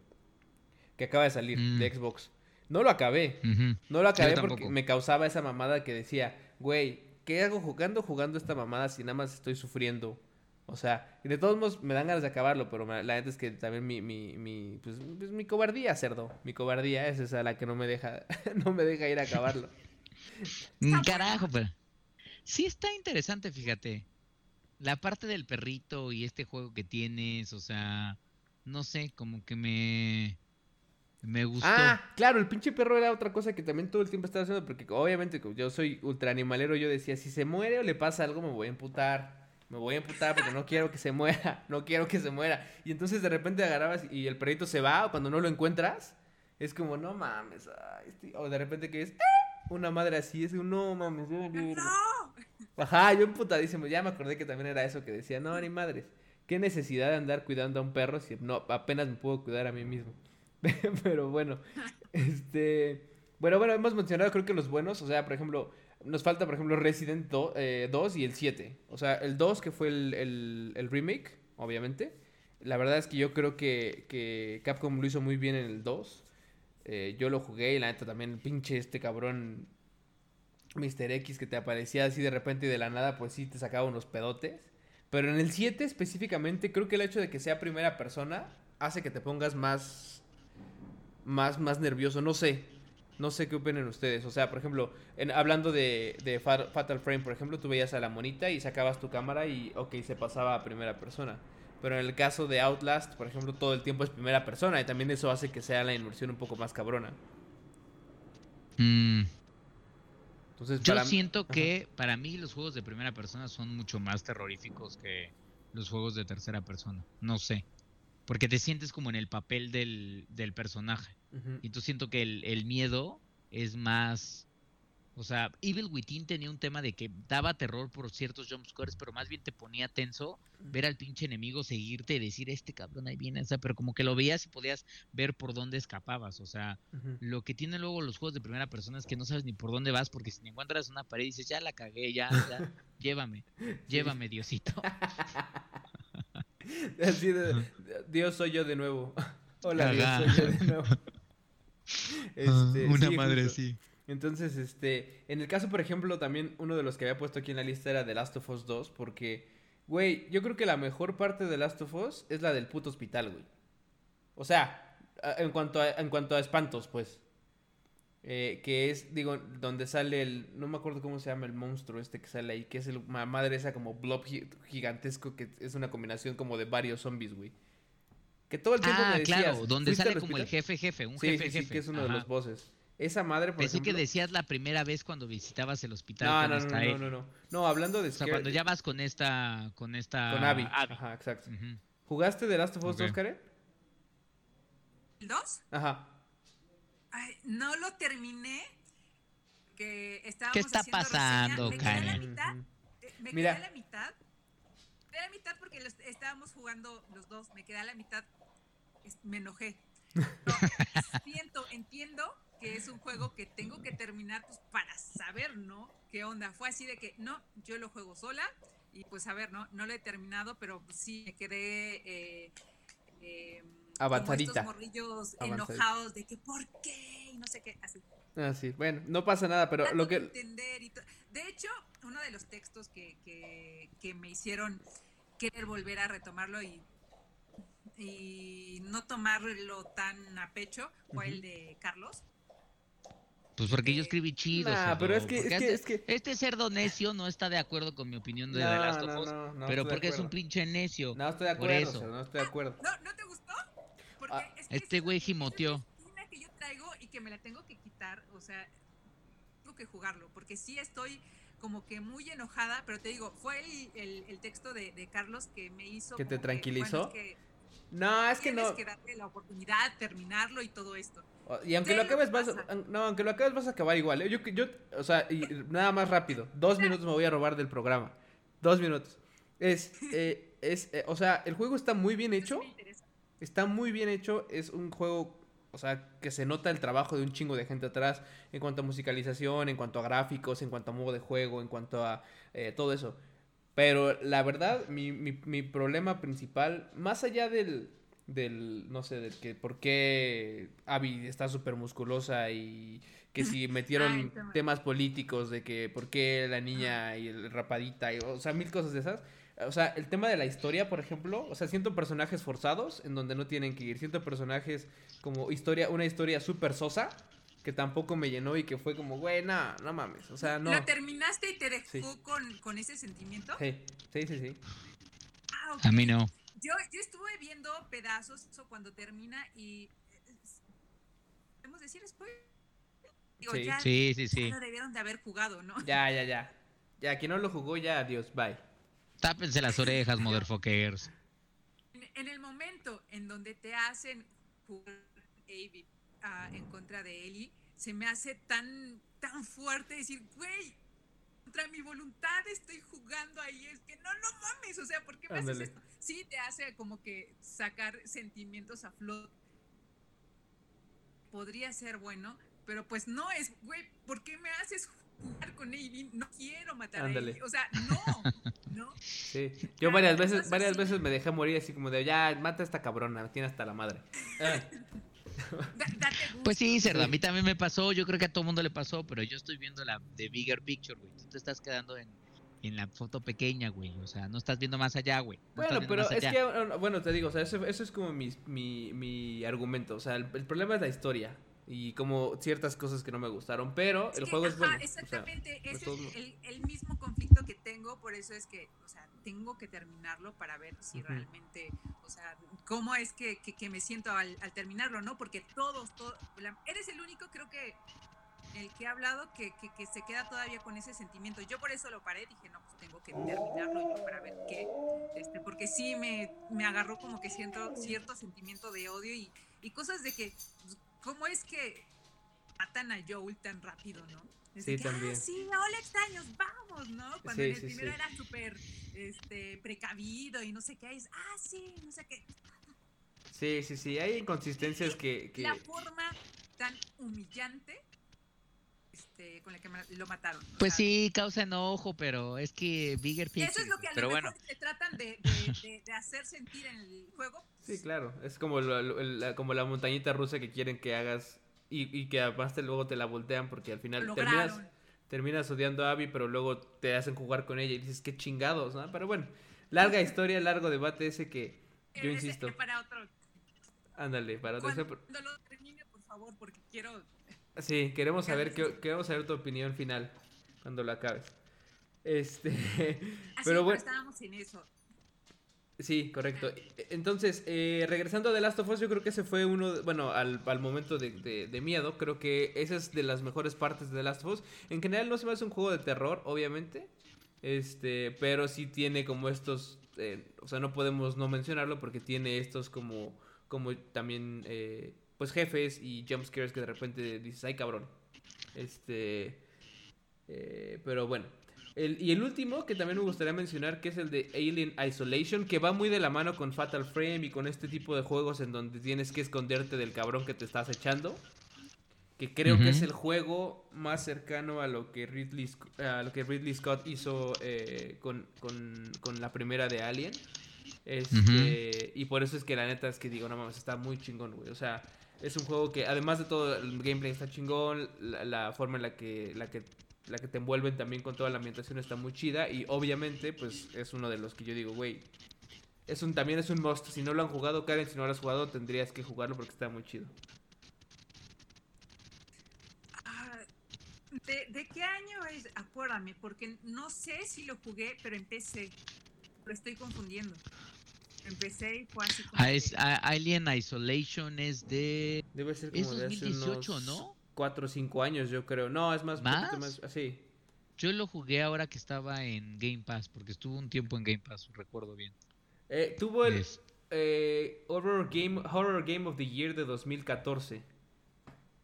Speaker 1: Que acaba de salir de mm. Xbox. No lo acabé. No lo acabé porque me causaba esa mamada que decía, güey, ¿qué hago jugando jugando esta mamada si nada más estoy sufriendo? O sea, de todos modos me dan ganas de acabarlo, pero la neta es que también mi, mi, mi, pues, pues, mi cobardía, cerdo. Mi cobardía es esa la que no me deja, no me deja ir a acabarlo.
Speaker 2: Mm, carajo, pero. Sí está interesante, fíjate. La parte del perrito y este juego que tienes, o sea, no sé, como que me. Me gustó.
Speaker 1: Ah, claro, el pinche perro era otra cosa que también todo el tiempo estaba haciendo, porque obviamente yo soy ultra animalero, yo decía, si se muere o le pasa algo, me voy a emputar me voy a emputar porque no quiero que se muera, no quiero que se muera. Y entonces de repente agarrabas y el perrito se va o cuando no lo encuentras, es como, no mames, o de repente que es ¡ah! una madre así, es un, no mames, yo
Speaker 3: no.
Speaker 1: Ajá, yo emputadísimo, ya me acordé que también era eso que decía, no, ni madres, qué necesidad de andar cuidando a un perro si no, apenas me puedo cuidar a mí mismo. Pero bueno, este... Bueno, bueno, hemos mencionado creo que los buenos, o sea, por ejemplo, nos falta, por ejemplo, Resident 2, eh, y el 7. O sea, el 2 que fue el, el, remake, obviamente. La verdad es que yo creo que, que Capcom lo hizo muy bien en el 2. Eh, yo lo jugué y la neta también, pinche este cabrón Mr. X que te aparecía así de repente y de la nada, pues sí te sacaba unos pedotes. Pero en el 7 específicamente, creo que el hecho de que sea primera persona hace que te pongas más. más, más nervioso. No sé. No sé qué opinen ustedes. O sea, por ejemplo, en, hablando de, de, Fatal Frame, por ejemplo, tú veías a la monita y sacabas tu cámara y, ok, se pasaba a primera persona. Pero en el caso de Outlast, por ejemplo, todo el tiempo es primera persona y también eso hace que sea la inmersión un poco más cabrona.
Speaker 2: Mm, yo siento que para mí los juegos de primera persona son mucho más terroríficos que los juegos de tercera persona. No sé. Porque te sientes como en el papel del, personaje. Y tú siento que el, el miedo es más o sea, Evil Within tenía un tema de que daba terror por ciertos jumpscares, pero más bien te ponía tenso ver al pinche enemigo seguirte y decir, este cabrón ahí viene, o sea, pero como que lo veías y podías ver por dónde escapabas. O sea, lo que tienen luego los juegos de primera persona es que no sabes ni por dónde vas, porque si te encuentras una pared y dices, ya la cagué, ya, ya, llévame, llévame, Diosito.
Speaker 1: Así de, Dios soy yo de nuevo. Hola, Dios soy yo de nuevo.
Speaker 2: Este, una madre, sí.
Speaker 1: Entonces, este, en el caso, por ejemplo, también uno de los que había puesto aquí en la lista era The Last of Us 2, porque, güey, yo creo que la mejor parte de The Last of Us es la del puto hospital, güey. O sea, en cuanto a, en cuanto a espantos, pues. Eh, que es, digo, donde sale el, no me acuerdo cómo se llama el monstruo este que sale ahí, que es el madre esa como blob gigantesco, que es una combinación como de varios zombies, güey. Que todo el tiempo
Speaker 2: ah, me decías, claro, donde sale como el jefe jefe, un jefe jefe.
Speaker 1: que es uno de los bosses. Esa madre, por
Speaker 2: Pensé que decías la primera vez cuando visitabas el hospital.
Speaker 1: No, no, no, no, no, no, no. hablando de.
Speaker 2: O sea, cuando ya vas con esta. Con esta.
Speaker 1: Con Abby. Ajá, exacto. ¿Jugaste The Last of Us 2, Karen?
Speaker 3: ¿El 2?
Speaker 1: Ajá.
Speaker 3: Ay, no lo terminé. Que estábamos
Speaker 2: ¿Qué está pasando,
Speaker 3: Karen? Me quedé a la mitad. Eh, me quedé a la mitad. Me quedé a la mitad porque estábamos jugando los dos. Me quedé a la mitad. Me enojé. siento, entiendo que es un juego que tengo que terminar pues, para saber, ¿no? ¿Qué onda? Fue así de que, no, yo lo juego sola y pues a ver, ¿no? No lo he terminado, pero sí me quedé... Eh, eh,
Speaker 1: Avanzadita.
Speaker 3: Como morrillos enojados de que, ¿por qué? Y no sé qué, así.
Speaker 1: Ah, sí, bueno, no pasa nada, pero lo que...
Speaker 3: de hecho, uno de los textos que, que, que me hicieron querer volver a retomarlo y y no tomarlo tan a pecho fue el de Carlos.
Speaker 2: Pues porque yo escribí chido.
Speaker 1: pero es que, es que, es que,
Speaker 2: Este cerdo necio no está de acuerdo con mi opinión de The Last of Us. pero porque es un pinche necio.
Speaker 1: No estoy de acuerdo. no estoy de acuerdo.
Speaker 3: ¿No, ¿no te gustó?
Speaker 2: Ah, es que este güey gimoteó.
Speaker 3: Una que yo traigo y que me la tengo que quitar, o sea, tengo que jugarlo. Porque sí estoy como que muy enojada, pero te digo, fue el, el, texto de, de, Carlos que me hizo.
Speaker 1: ¿Que te tranquilizó? no, es que no.
Speaker 3: Tienes que darte la oportunidad, terminarlo y todo esto.
Speaker 1: Y aunque lo acabes vas a, no, aunque lo acabes vas a acabar igual. ¿eh? Yo, yo, o sea, y nada más rápido. Dos minutos me voy a robar del programa. Dos minutos. Es, eh, es, eh, o sea, el juego está muy bien hecho. Está muy bien hecho. Es un juego, o sea, que se nota el trabajo de un chingo de gente atrás en cuanto a musicalización, en cuanto a gráficos, en cuanto a modo de juego, en cuanto a todo eso. Pero la verdad, mi, mi, mi problema principal, más allá del, del, no sé, del que por qué Abby está súper musculosa y que si metieron temas políticos de que por qué la niña y el rapadita, y, o sea, mil cosas de esas. O sea, el tema de la historia, por ejemplo, o sea, siento personajes forzados en donde no tienen que ir, siento personajes como historia, una historia súper sosa que tampoco me llenó y que fue como, güey, no, no mames, o sea, no.
Speaker 3: ¿Lo terminaste y te dejó con, con, ese sentimiento?
Speaker 1: Sí, sí, sí, sí.
Speaker 3: Ah,
Speaker 2: A mí no.
Speaker 3: Yo, yo estuve viendo pedazos cuando termina y... ¿Podemos decir spoiler?
Speaker 2: sí. sí, sí, sí.
Speaker 3: no debieron de haber jugado, ¿no?
Speaker 1: Ya, ya, ya. Ya, quien no lo jugó, ya, adiós, bye.
Speaker 2: Tápense las orejas, motherfuckers.
Speaker 3: En, en el momento en donde te hacen jugar Avid en contra de Eli, se me hace tan, tan fuerte decir, güey, contra mi voluntad estoy jugando ahí, es que no, no mames, o sea, ¿por qué me haces esto? Sí, te hace como que sacar sentimientos a flot. Podría ser bueno, pero pues no es, güey, ¿por qué me haces jugar con Ailey? No quiero matar a Ailey. O sea, no, ¿no?
Speaker 1: Sí, yo varias veces, varias veces me dejé morir así como de, ya, mata a esta cabrona, tiene hasta la madre.
Speaker 2: pues sí, Cerda, a mí también me pasó, yo creo que a todo mundo le pasó, pero yo estoy viendo la de Bigger Picture, güey. Tú te estás quedando en, en la foto pequeña, güey. O sea, no estás viendo más allá, güey.
Speaker 1: bueno, pero es que, bueno, te digo, o sea, eso, eso es como mi, mi, mi argumento. O sea, el, problema es la historia y como ciertas cosas que no me gustaron, pero el juego es bueno.
Speaker 3: Exactamente, es el, el, mismo conflicto que tengo, por eso es que, o sea, tengo que terminarlo para ver si realmente, o sea, cómo es que, que, me siento al, al, terminarlo, ¿no? Porque todos, todos, eres el único, creo que el que ha hablado que, que, se queda todavía con ese sentimiento. Yo por eso lo paré, dije, no, pues tengo que terminarlo yo para ver qué, este, porque sí me, me agarró como que siento cierto sentimiento de odio y, y cosas de que, pues, ¿cómo es que matan a Joel tan rápido, no?
Speaker 1: sí, también.
Speaker 3: Ah, sí, hola extraños, vamos, ¿no? Cuando en el primero era súper este, precavido y no sé qué, es, ah, sí, no sé qué.
Speaker 1: Sí, sí, sí, hay inconsistencias que, que...
Speaker 3: La forma tan humillante este, con la que lo mataron.
Speaker 2: Pues sí, causa enojo, pero es que Bigger
Speaker 3: Picture. Eso es lo que a pero bueno. se tratan de, de, hacer sentir en el juego.
Speaker 1: Sí, claro. Es como, la, como la montañita rusa que quieren que hagas y, y que además te, luego te la voltean porque al final terminas, terminas odiando a Abby, pero luego te hacen jugar con ella y dices, qué chingados, ¿no? Pero bueno, larga historia, largo debate ese que yo insisto.
Speaker 3: Para otro.
Speaker 1: Ándale, para
Speaker 3: otro. Cuando lo termine, por favor, porque quiero
Speaker 1: Sí, queremos saber, queremos saber tu opinión final cuando lo acabes. Este, pero bueno.
Speaker 3: estábamos en eso.
Speaker 1: Sí, correcto. Entonces, eh, regresando a The Last of Us, yo creo que ese fue uno, bueno, al, al momento de, de, miedo, creo que esa es de las mejores partes de The Last of Us. En general no se me hace un juego de terror, obviamente, este, pero sí tiene como estos, eh, o sea, no podemos no mencionarlo porque tiene estos como, como también eh, pues jefes y jumpscares que de repente dices, ay cabrón. Este. Eh, pero bueno. y el último que también me gustaría mencionar, que es el de Alien Isolation, que va muy de la mano con Fatal Frame y con este tipo de juegos en donde tienes que esconderte del cabrón que te estás echando. Que creo que es el juego más cercano a lo que Ridley, a lo que Ridley Scott hizo eh, con, con, con, la primera de Alien. Este, Y por eso es que la neta es que digo, no mames, está muy chingón, güey. O sea, es un juego que, además de todo, el gameplay está chingón, la, forma en la que, la que la que te envuelven también con toda la ambientación está muy chida y obviamente pues es uno de los que yo digo, güey, es un también es un must, si no lo han jugado Karen, si no lo has jugado tendrías que jugarlo porque está muy chido.
Speaker 3: Ah, ¿De, qué año es? Acuérdame, porque no sé si lo jugué, pero empecé. Lo estoy confundiendo. Empecé y fue así como. Ah, es,
Speaker 2: Alien Isolation es de.
Speaker 1: Debe ser como de hace unos ¿no? 4 o 5 años, yo creo. No, es más.
Speaker 2: ¿Más?
Speaker 1: más así.
Speaker 2: Yo lo jugué ahora que estaba en Game Pass, porque estuvo un tiempo en Game Pass, recuerdo bien.
Speaker 1: Eh, tuvo el eh, Horror, Game, Horror Game of the Year de 2014.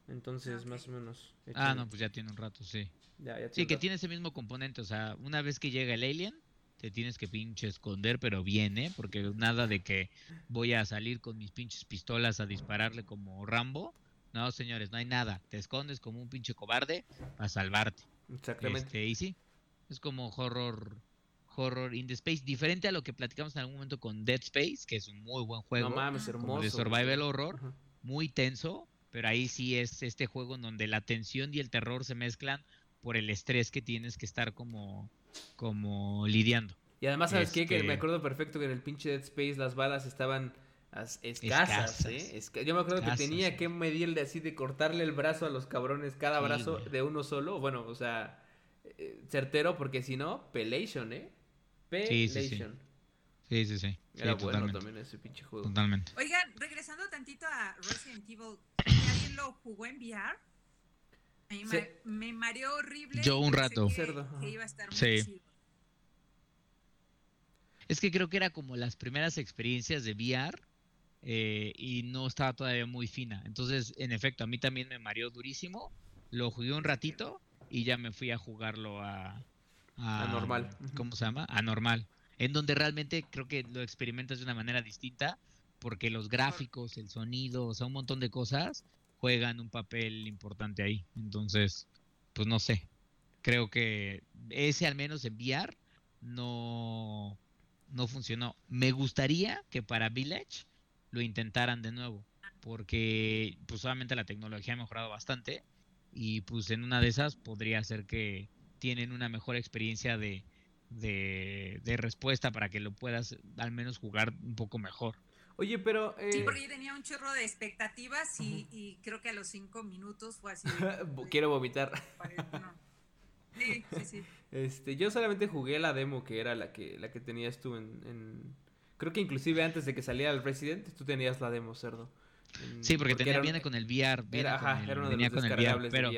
Speaker 1: Entonces, más o menos.
Speaker 2: Ah, no, pues ya tiene un rato, sí.
Speaker 1: Ya, ya
Speaker 2: sí, que tiene ese mismo componente. O sea, una vez que llega el Alien, te tienes que pinche esconder, pero bien, ¿eh? Porque nada de que voy a salir con mis pinches pistolas a dispararle como Rambo. No, señores, no hay nada. Te escondes como un pinche cobarde a salvarte.
Speaker 1: Exactamente.
Speaker 2: Este, y sí, es como horror horror in the space, diferente a lo que platicamos en algún momento con Dead Space, que es un muy buen juego.
Speaker 1: No mames, hermoso.
Speaker 2: De survival horror, muy tenso, pero ahí sí es este juego en donde la tensión y el terror se mezclan por el estrés que tienes que estar como como lidiando.
Speaker 1: Y además, ¿sabes qué? Que me este acuerdo perfecto que en el pinche Dead Space las balas estaban escasas, ¿eh? Yo me acuerdo que tenía que medirle así de cortarle el brazo a los cabrones, cada brazo de uno solo. Bueno, o sea, eh, certero, porque si no, Pelation, ¿eh?
Speaker 2: Pelation. Sí, sí, sí.
Speaker 1: Era bueno también ese pinche juego.
Speaker 2: Totalmente.
Speaker 3: Oigan, regresando tantito a Resident Evil, ¿alguien lo jugó en VR? Me, mareó horrible.
Speaker 2: Yo un rato.
Speaker 3: iba a estar sí.
Speaker 2: Es que creo que era como las primeras experiencias de VR eh, y no estaba todavía muy fina. Entonces, en efecto, a mí también me mareó durísimo. Lo jugué un ratito y ya me fui a jugarlo a...
Speaker 1: A, normal.
Speaker 2: ¿Cómo se llama? A normal. En donde realmente creo que lo experimentas de una manera distinta porque los gráficos, el sonido, o sea, un montón de cosas juegan un papel importante ahí. Entonces, pues no sé. Creo que ese al menos enviar no, no funcionó. Me gustaría que para Village lo intentaran de nuevo, porque pues obviamente la tecnología ha mejorado bastante y pues en una de esas podría ser que tienen una mejor experiencia de, de, de respuesta para que lo puedas al menos jugar un poco mejor.
Speaker 1: Oye, pero...
Speaker 3: Sí, eh, porque yo tenía un chorro de expectativas y, y creo que a los cinco minutos fue así.
Speaker 1: Quiero vomitar.
Speaker 3: Sí, sí, sí.
Speaker 1: Este, yo solamente jugué la demo que era la que, la que tenías tú en, Creo que inclusive antes de que saliera el Resident, tú tenías la demo, cerdo.
Speaker 2: sí, porque, tenía, viene con el VR. era, ajá, era uno de los con el VR, pero,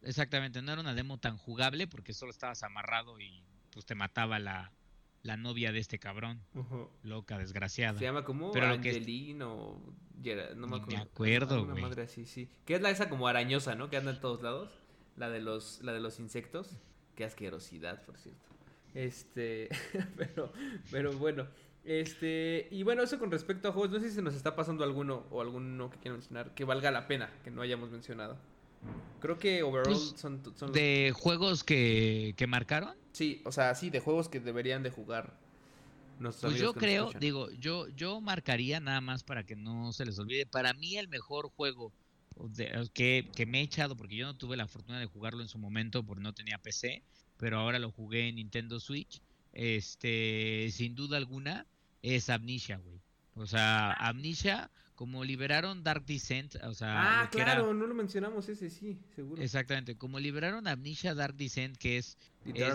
Speaker 2: Exactamente, no era una demo tan jugable porque solo estabas amarrado y pues te mataba la, la novia de este cabrón. Loca, desgraciada.
Speaker 1: Se llama como Pero Angeline o... No me
Speaker 2: acuerdo. Me acuerdo,
Speaker 1: Una madre así, sí. Que es la esa como arañosa, ¿no? Que anda en todos lados. La de los, la de los insectos. Qué asquerosidad, por cierto. Este, pero, pero bueno. Este, y bueno, eso con respecto a juegos, no sé si se nos está pasando alguno o alguno que quiera mencionar que valga la pena que no hayamos mencionado. Creo que overall pues, son, son,
Speaker 2: ¿De juegos que, que marcaron?
Speaker 1: Sí, o sea, sí, de juegos que deberían de jugar.
Speaker 2: Pues yo creo, digo, yo, yo marcaría nada más para que no se les olvide. Para mí el mejor juego que, que me he echado, porque yo no tuve la fortuna de jugarlo en su momento porque no tenía PC, pero ahora lo jugué en Nintendo Switch. Este, sin duda alguna, es Amnesia, güey. O sea, Amnesia como liberaron Dark Descent, o
Speaker 1: sea... Ah, claro, no lo mencionamos ese, sí, seguro.
Speaker 2: Exactamente, como liberaron Amnesia Dark Descent, que es,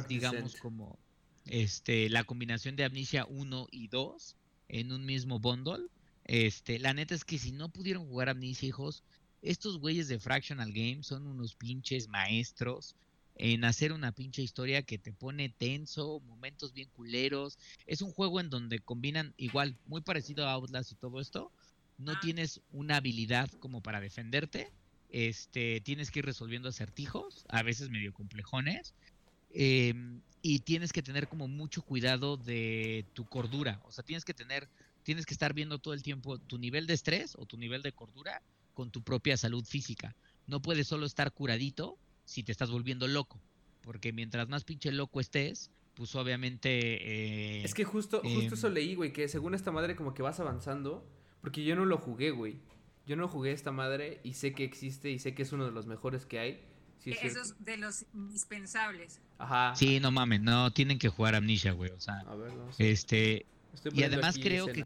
Speaker 2: digamos, como este la combinación de Amnesia 1 y 2 en un mismo bundle. Este, la neta es que si no pudieron jugar Amnesia, hijos, estos güeyes de Fractional Games son unos pinches maestros en hacer una pinche historia que te pone tenso, momentos bien culeros. Es un juego en donde combinan igual, muy parecido a Outlast y todo esto, no ah. tienes una habilidad como para defenderte, este, tienes que ir resolviendo acertijos, a veces medio complejones, em, y tienes que tener como mucho cuidado de tu cordura, o sea, tienes que tener, tienes que estar viendo todo el tiempo tu nivel de estrés o tu nivel de cordura con tu propia salud física. No puedes solo estar curadito si te estás volviendo loco, porque mientras más pinche loco estés, pues obviamente...
Speaker 1: Eh, es que justo, justo eso em, leí, güey, que según esta madre como que vas avanzando porque yo no lo jugué, güey. Yo no jugué esta madre y sé que existe y sé que es uno de los mejores que hay.
Speaker 3: Sí, es Esos de los indispensables.
Speaker 2: Ajá. Sí, no mames, no, tienen que jugar Amnesia, güey. O sea, a ver, no este. y además creo que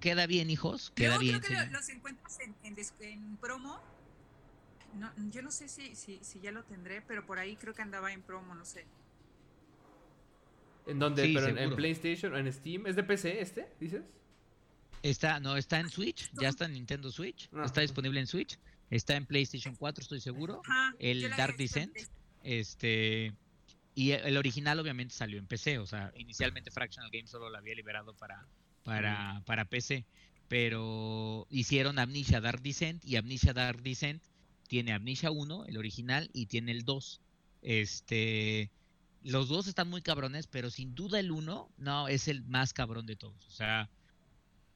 Speaker 2: queda bien, hijos. Queda yo bien.
Speaker 3: Creo que los encuentras en, en, promo. No, yo no sé si, si, si, ya lo tendré, pero por ahí creo que andaba en promo, no sé.
Speaker 1: ¿En dónde? ¿Pero en, PlayStation o en Steam? ¿Es de PC este, dices?
Speaker 2: Está, no, está en Switch, ya está en Nintendo Switch, ah, está disponible en Switch, está en PlayStation 4, estoy seguro. el Dark Descent, este, y el original obviamente salió en PC, o sea, inicialmente Fractional Games solo lo había liberado para, para, mm. para PC, pero hicieron Amnesia Dark Descent y Amnesia Dark Descent tiene Amnesia 1, el original, y tiene el 2. Este, los dos están muy cabrones, pero sin duda el 1, no, es el más cabrón de todos. O sea,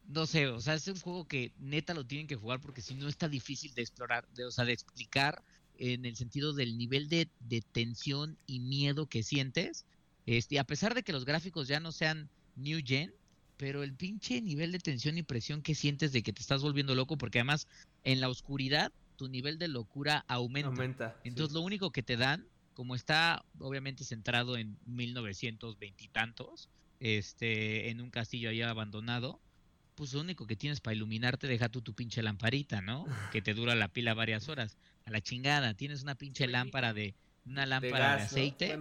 Speaker 2: no sé, o sea, es un juego que neta lo tienen que jugar porque si no está difícil de explorar, de, o sea, de explicar en el sentido del nivel de, tensión y miedo que sientes. Este, a pesar de que los gráficos ya no sean new gen, pero el pinche nivel de tensión y presión que sientes de que te estás volviendo loco, porque además en la oscuridad tu nivel de locura aumenta. aumenta Entonces lo único que te dan, como está obviamente centrado en 1920 y tantos, este, en un castillo ahí abandonado, pues lo único que tienes para iluminarte, deja tú tu pinche lamparita, ¿no? Que te dura la pila varias horas. A la chingada, tienes una pinche lámpara de, una lámpara de, aceite,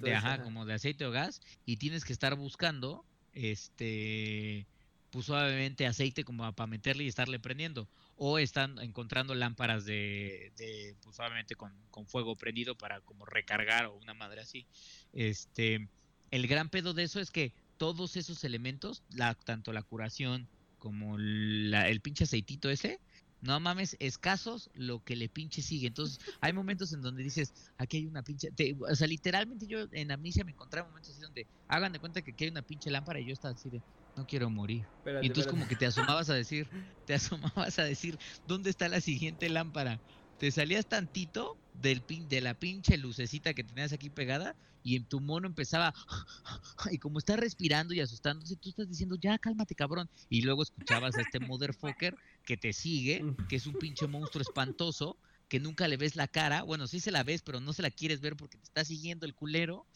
Speaker 2: de, ajá, como de aceite o gas, y tienes que estar buscando, este, pues suavemente aceite como para meterle y estarle prendiendo. O están encontrando lámparas de, de pues suavemente con, fuego prendido para como recargar o una madre así. Este, el gran pedo de eso es que todos esos elementos, la, tanto la curación como el pinche aceitito ese, no mames, escasos lo que le pinche sigue. Entonces, hay momentos en donde dices, aquí hay una pinche. o sea, literalmente yo en Amnesia me encontré momentos así donde hagan de cuenta que aquí hay una pinche lámpara y yo estaba así de, no quiero morir. y entonces como que te asomabas a decir, te asomabas a decir, ¿dónde está la siguiente lámpara? Te salías tantito del pin, de la pinche lucecita que tenías aquí pegada y en tu mono empezaba y como está respirando y asustándose, tú estás diciendo, ya cálmate cabrón. Y luego escuchabas a este motherfucker que te sigue, que es un pinche monstruo espantoso, que nunca le ves la cara, bueno, sí se la ves, pero no se la quieres ver porque te está siguiendo el culero.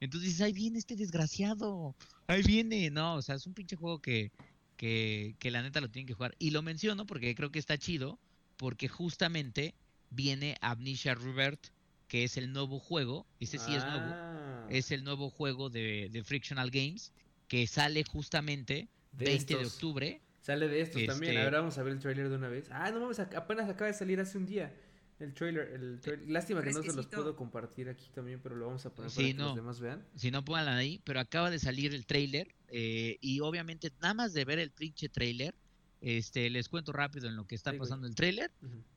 Speaker 2: Entonces dices, ahí viene este desgraciado, ahí viene. No, o sea, es un pinche juego que, que, que la neta lo tienen que jugar. Y lo menciono porque creo que está chido, porque justamente viene Amnesia Revert, que es el nuevo juego, ese sí es nuevo, ah. es el nuevo juego de, de, Frictional Games, que sale justamente 20 de octubre.
Speaker 1: Sale de estos también, ahora vamos a ver el trailer de una vez. Ah, no mames, apenas acaba de salir hace un día. El trailer, el Lástima que no se los puedo compartir aquí también, pero lo vamos a poner para que los demás vean.
Speaker 2: Si no, pónganla ahí, pero acaba de salir el trailer eh, y obviamente nada más de ver el pinche trailer, este, les cuento rápido en lo que está pasando el trailer.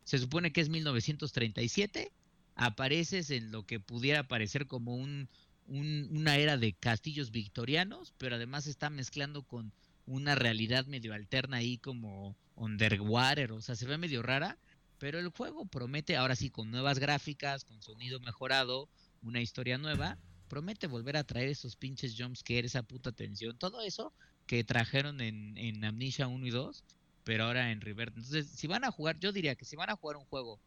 Speaker 2: Se supone que es 1937, apareces en lo que pudiera parecer como un, una era de castillos victorianos, pero además está mezclando con una realidad medio alterna ahí como underwater, o sea, se ve medio rara pero el juego promete, ahora sí, con nuevas gráficas, con sonido mejorado, una historia nueva, promete volver a traer esos pinches jumpscares, esa puta tensión, todo eso que trajeron en, en Amnesia 1 y 2, pero ahora en Revert. Entonces, si van a jugar, yo diría que si van a jugar un juego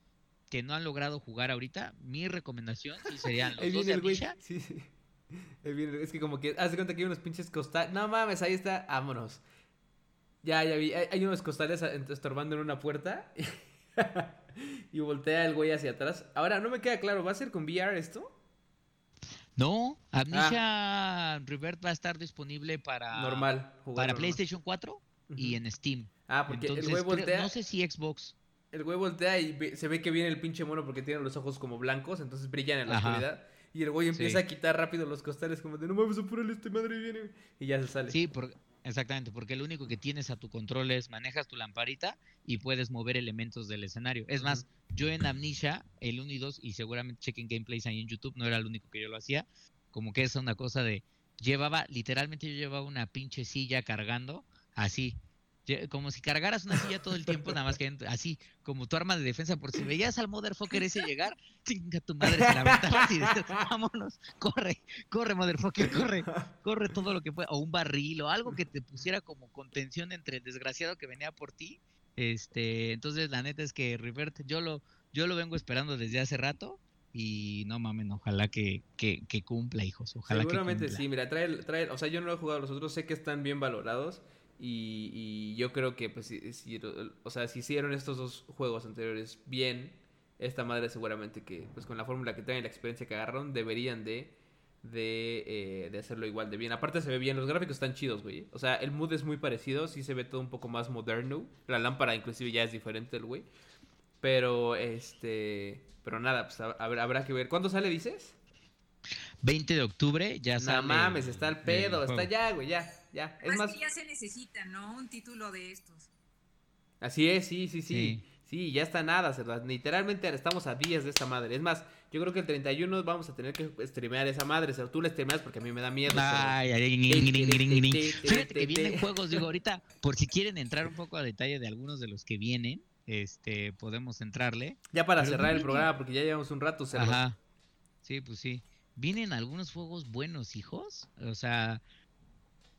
Speaker 2: que no han logrado jugar ahorita, mi recomendación sí serían los dos de Amnesia.
Speaker 1: Sí, sí. Es que como que, hace cuenta que hay unos pinches costales. No mames, ahí está, vámonos. Ya, ya vi, hay, hay unos costales estorbando en una puerta. y voltea el güey hacia atrás. Ahora, no me queda claro, ¿va a ser con VR esto?
Speaker 2: No, Amnesia ah. Revert va a estar disponible para
Speaker 1: normal,
Speaker 2: para PlayStation 4 y en Steam.
Speaker 1: Ah, porque el güey voltea.
Speaker 2: no sé si Xbox.
Speaker 1: El güey voltea y se ve que viene el pinche mono porque tiene los ojos como blancos, entonces brillan en la oscuridad. Y el güey empieza a quitar rápido los costales como de no mames, apúrale este madre viene. Y ya se sale.
Speaker 2: Sí, porque Exactamente, porque lo único que tienes a tu control es manejas tu lamparita y puedes mover elementos del escenario. Es más, yo en Amnesia, el 1 y 2, y seguramente chequen gameplays ahí en YouTube, no era el único que yo lo hacía, como que es una cosa de, llevaba, literalmente yo llevaba una pinche silla cargando, así, como si cargaras una silla todo el tiempo, nada más que así, como tu arma de defensa, por si veías al motherfucker ese llegar, chinga tu madre, se la aventabas y dices, vámonos, corre, corre, motherfucker, corre, corre todo lo que pueda, o un barril, o algo que te pusiera como contención entre el desgraciado que venía por ti. Este, entonces la neta es que Rivert, yo lo, yo lo vengo esperando desde hace rato. Y no mamen, ojalá que, que, cumpla, hijos. Ojalá
Speaker 1: Seguramente sí, mira, trae, trae, o sea, yo no lo he jugado, los otros sé que están bien valorados. Y, yo creo que, pues, si, o sea, si hicieron estos dos juegos anteriores bien, esta madre seguramente que, pues, con la fórmula que traen y la experiencia que agarraron, deberían de, de, eh, de, hacerlo igual de bien. Aparte se ve bien, los gráficos están chidos, güey. O sea, el mood es muy parecido, sí se ve todo un poco más moderno. La lámpara inclusive ya es diferente del güey. Pero, este, pero nada, pues habrá, habrá que ver. ¿Cuándo sale, dices?
Speaker 2: 20 de octubre, ya sale.
Speaker 1: No mames, está el pedo, está ya, güey, ya. Ya,
Speaker 3: es más. ya se necesita, ¿no? Un título de estos.
Speaker 1: Así es, sí, sí, sí. Sí, ya está nada, ¿verdad? Literalmente estamos a días de esta madre. Es más, yo creo que el 31 vamos a tener que streamear esa madre. O tú la streameas porque a mí me da miedo. Ay,
Speaker 2: Fíjate que vienen juegos, digo, ahorita, por si quieren entrar un poco a detalle de algunos de los que vienen, este, podemos entrarle.
Speaker 1: Ya para cerrar el programa, porque ya llevamos un rato cerrado. Ajá.
Speaker 2: Sí, pues sí. Vienen algunos juegos buenos, hijos. O sea,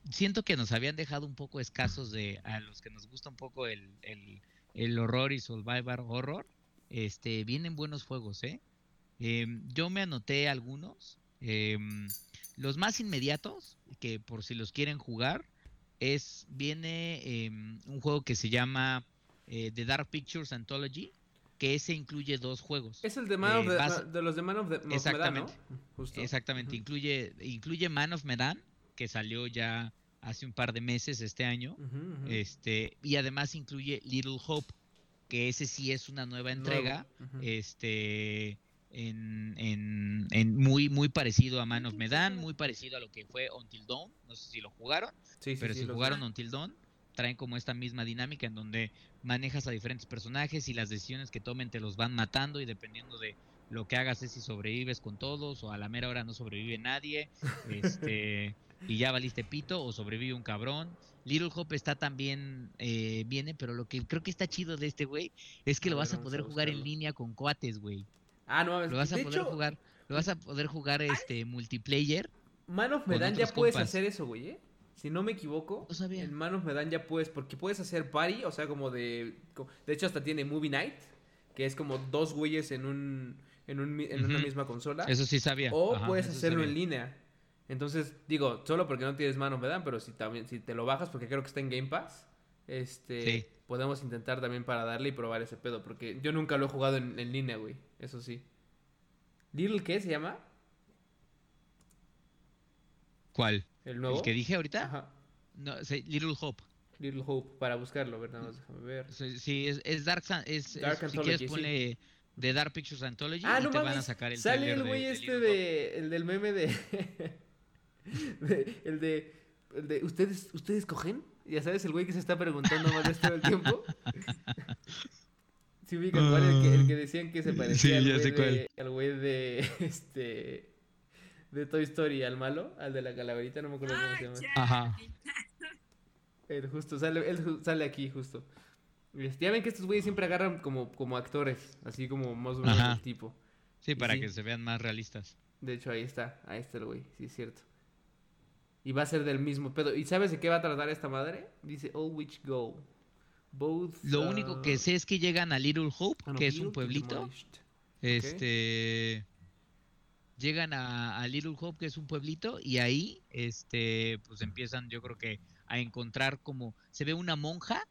Speaker 2: siento que nos habían dejado un poco escasos de a los que nos gusta un poco el, el, horror y survivor horror. Este, vienen buenos juegos, ¿eh? Em, yo me anoté algunos. Em, los más inmediatos, que por si los quieren jugar, es viene em, un juego que se llama eh, The Dark Pictures Anthology, que ese incluye dos juegos.
Speaker 1: Es el de, Man of eh, de, los de Man of,
Speaker 2: exactamente, Medan, Exactamente, incluye, incluye Man of Medan, que salió ya hace un par de meses este año. Este, y además incluye Little Hope, que ese sí es una nueva entrega. Este en, en, muy, muy parecido a Man of Medan, muy parecido a lo que fue Until Dawn. No sé si lo jugaron, pero si jugaron Until Dawn, traen como esta misma dinámica en donde manejas a diferentes personajes y las decisiones que tomen te los van matando y dependiendo de lo que hagas es si sobrevives con todos o a la mera hora no sobrevive nadie. Este, y ya valiste pito o sobrevive un cabrón. Little Hope está también, eh, viene, pero lo que creo que está chido de este güey es que
Speaker 1: A
Speaker 2: lo
Speaker 1: ver,
Speaker 2: vas a
Speaker 1: a
Speaker 2: poder jugar en línea con cuates, güey.
Speaker 1: Ah, no mames.
Speaker 2: Lo vas a
Speaker 1: de
Speaker 2: poder
Speaker 1: hecho,
Speaker 2: jugar, lo vas a poder jugar este multiplayer.
Speaker 1: Man of Medan ya puedes
Speaker 2: compas.
Speaker 1: hacer eso, güey, ¿eh? Si no me equivoco,
Speaker 2: No sabía.
Speaker 1: en Man of Medan ya puedes, porque puedes hacer party, o sea, como de... De hecho, hasta tiene Movie Night, que es como dos güeyes en un... En, un en una misma consola.
Speaker 2: Eso sí sabía.
Speaker 1: O
Speaker 2: Ajá,
Speaker 1: puedes hacerlo
Speaker 2: sabía.
Speaker 1: en línea. Entonces, digo, solo porque no tienes Man of Medan, pero si también, si te lo bajas, porque creo que está en Game Pass, este,
Speaker 2: Sí.
Speaker 1: podemos intentar también para darle y probar ese pedo, porque yo nunca lo he jugado en, en línea, güey, eso sí. Little, ¿qué se llama?
Speaker 2: ¿Cuál?
Speaker 1: ¿El nuevo?
Speaker 2: ¿El que dije ahorita?
Speaker 1: Ajá.
Speaker 2: No, sí, Little Hope.
Speaker 1: Little Hope, para buscarlo, a ver, nada más déjame ver.
Speaker 2: Sí, sí, es, es Dark, es, es-
Speaker 1: Dark
Speaker 2: si
Speaker 1: Anthology,
Speaker 2: quieres
Speaker 1: sí.
Speaker 2: ponle de Dark Pictures Anthology
Speaker 1: Ah,
Speaker 2: y
Speaker 1: no
Speaker 2: te van a
Speaker 1: mames,
Speaker 2: sacar el
Speaker 1: sale el güey
Speaker 2: de
Speaker 1: este de, el del meme de- el de, el de, ¿ustedes, ustedes cogen? Ya sabes, el güey que se está preguntando más de esto todo el tiempo. Sí, ubican cuál, el que, el que decían que se parecía
Speaker 2: Sí,
Speaker 1: al
Speaker 2: ya
Speaker 1: güey
Speaker 2: sé cuál.
Speaker 1: de, al güey de, este, de Toy Story, al malo, al de la calaverita, no me acuerdo cómo se llama.
Speaker 3: ya.
Speaker 2: Ajá.
Speaker 1: Él justo, sale, él sale aquí justo. Ya ven que estos güeyes siempre agarran como, como actores, así como más o menos
Speaker 2: Ajá.
Speaker 1: del tipo.
Speaker 2: Sí, para
Speaker 1: sí.
Speaker 2: que se vean más realistas.
Speaker 1: De hecho, ahí está, ahí está el güey, sí es cierto. Y va a ser del mismo pedo. ¿Y sabes de qué va a tratar esta madre? Dice All Which Go. Both.
Speaker 2: Lo
Speaker 1: uh,
Speaker 2: único que sé es que llegan a Little Hope,
Speaker 1: ah, no,
Speaker 2: que es un pueblito. Este llegan a, a Little Hope, que es un pueblito, y ahí este pues empiezan, yo creo que a encontrar como se ve una monja,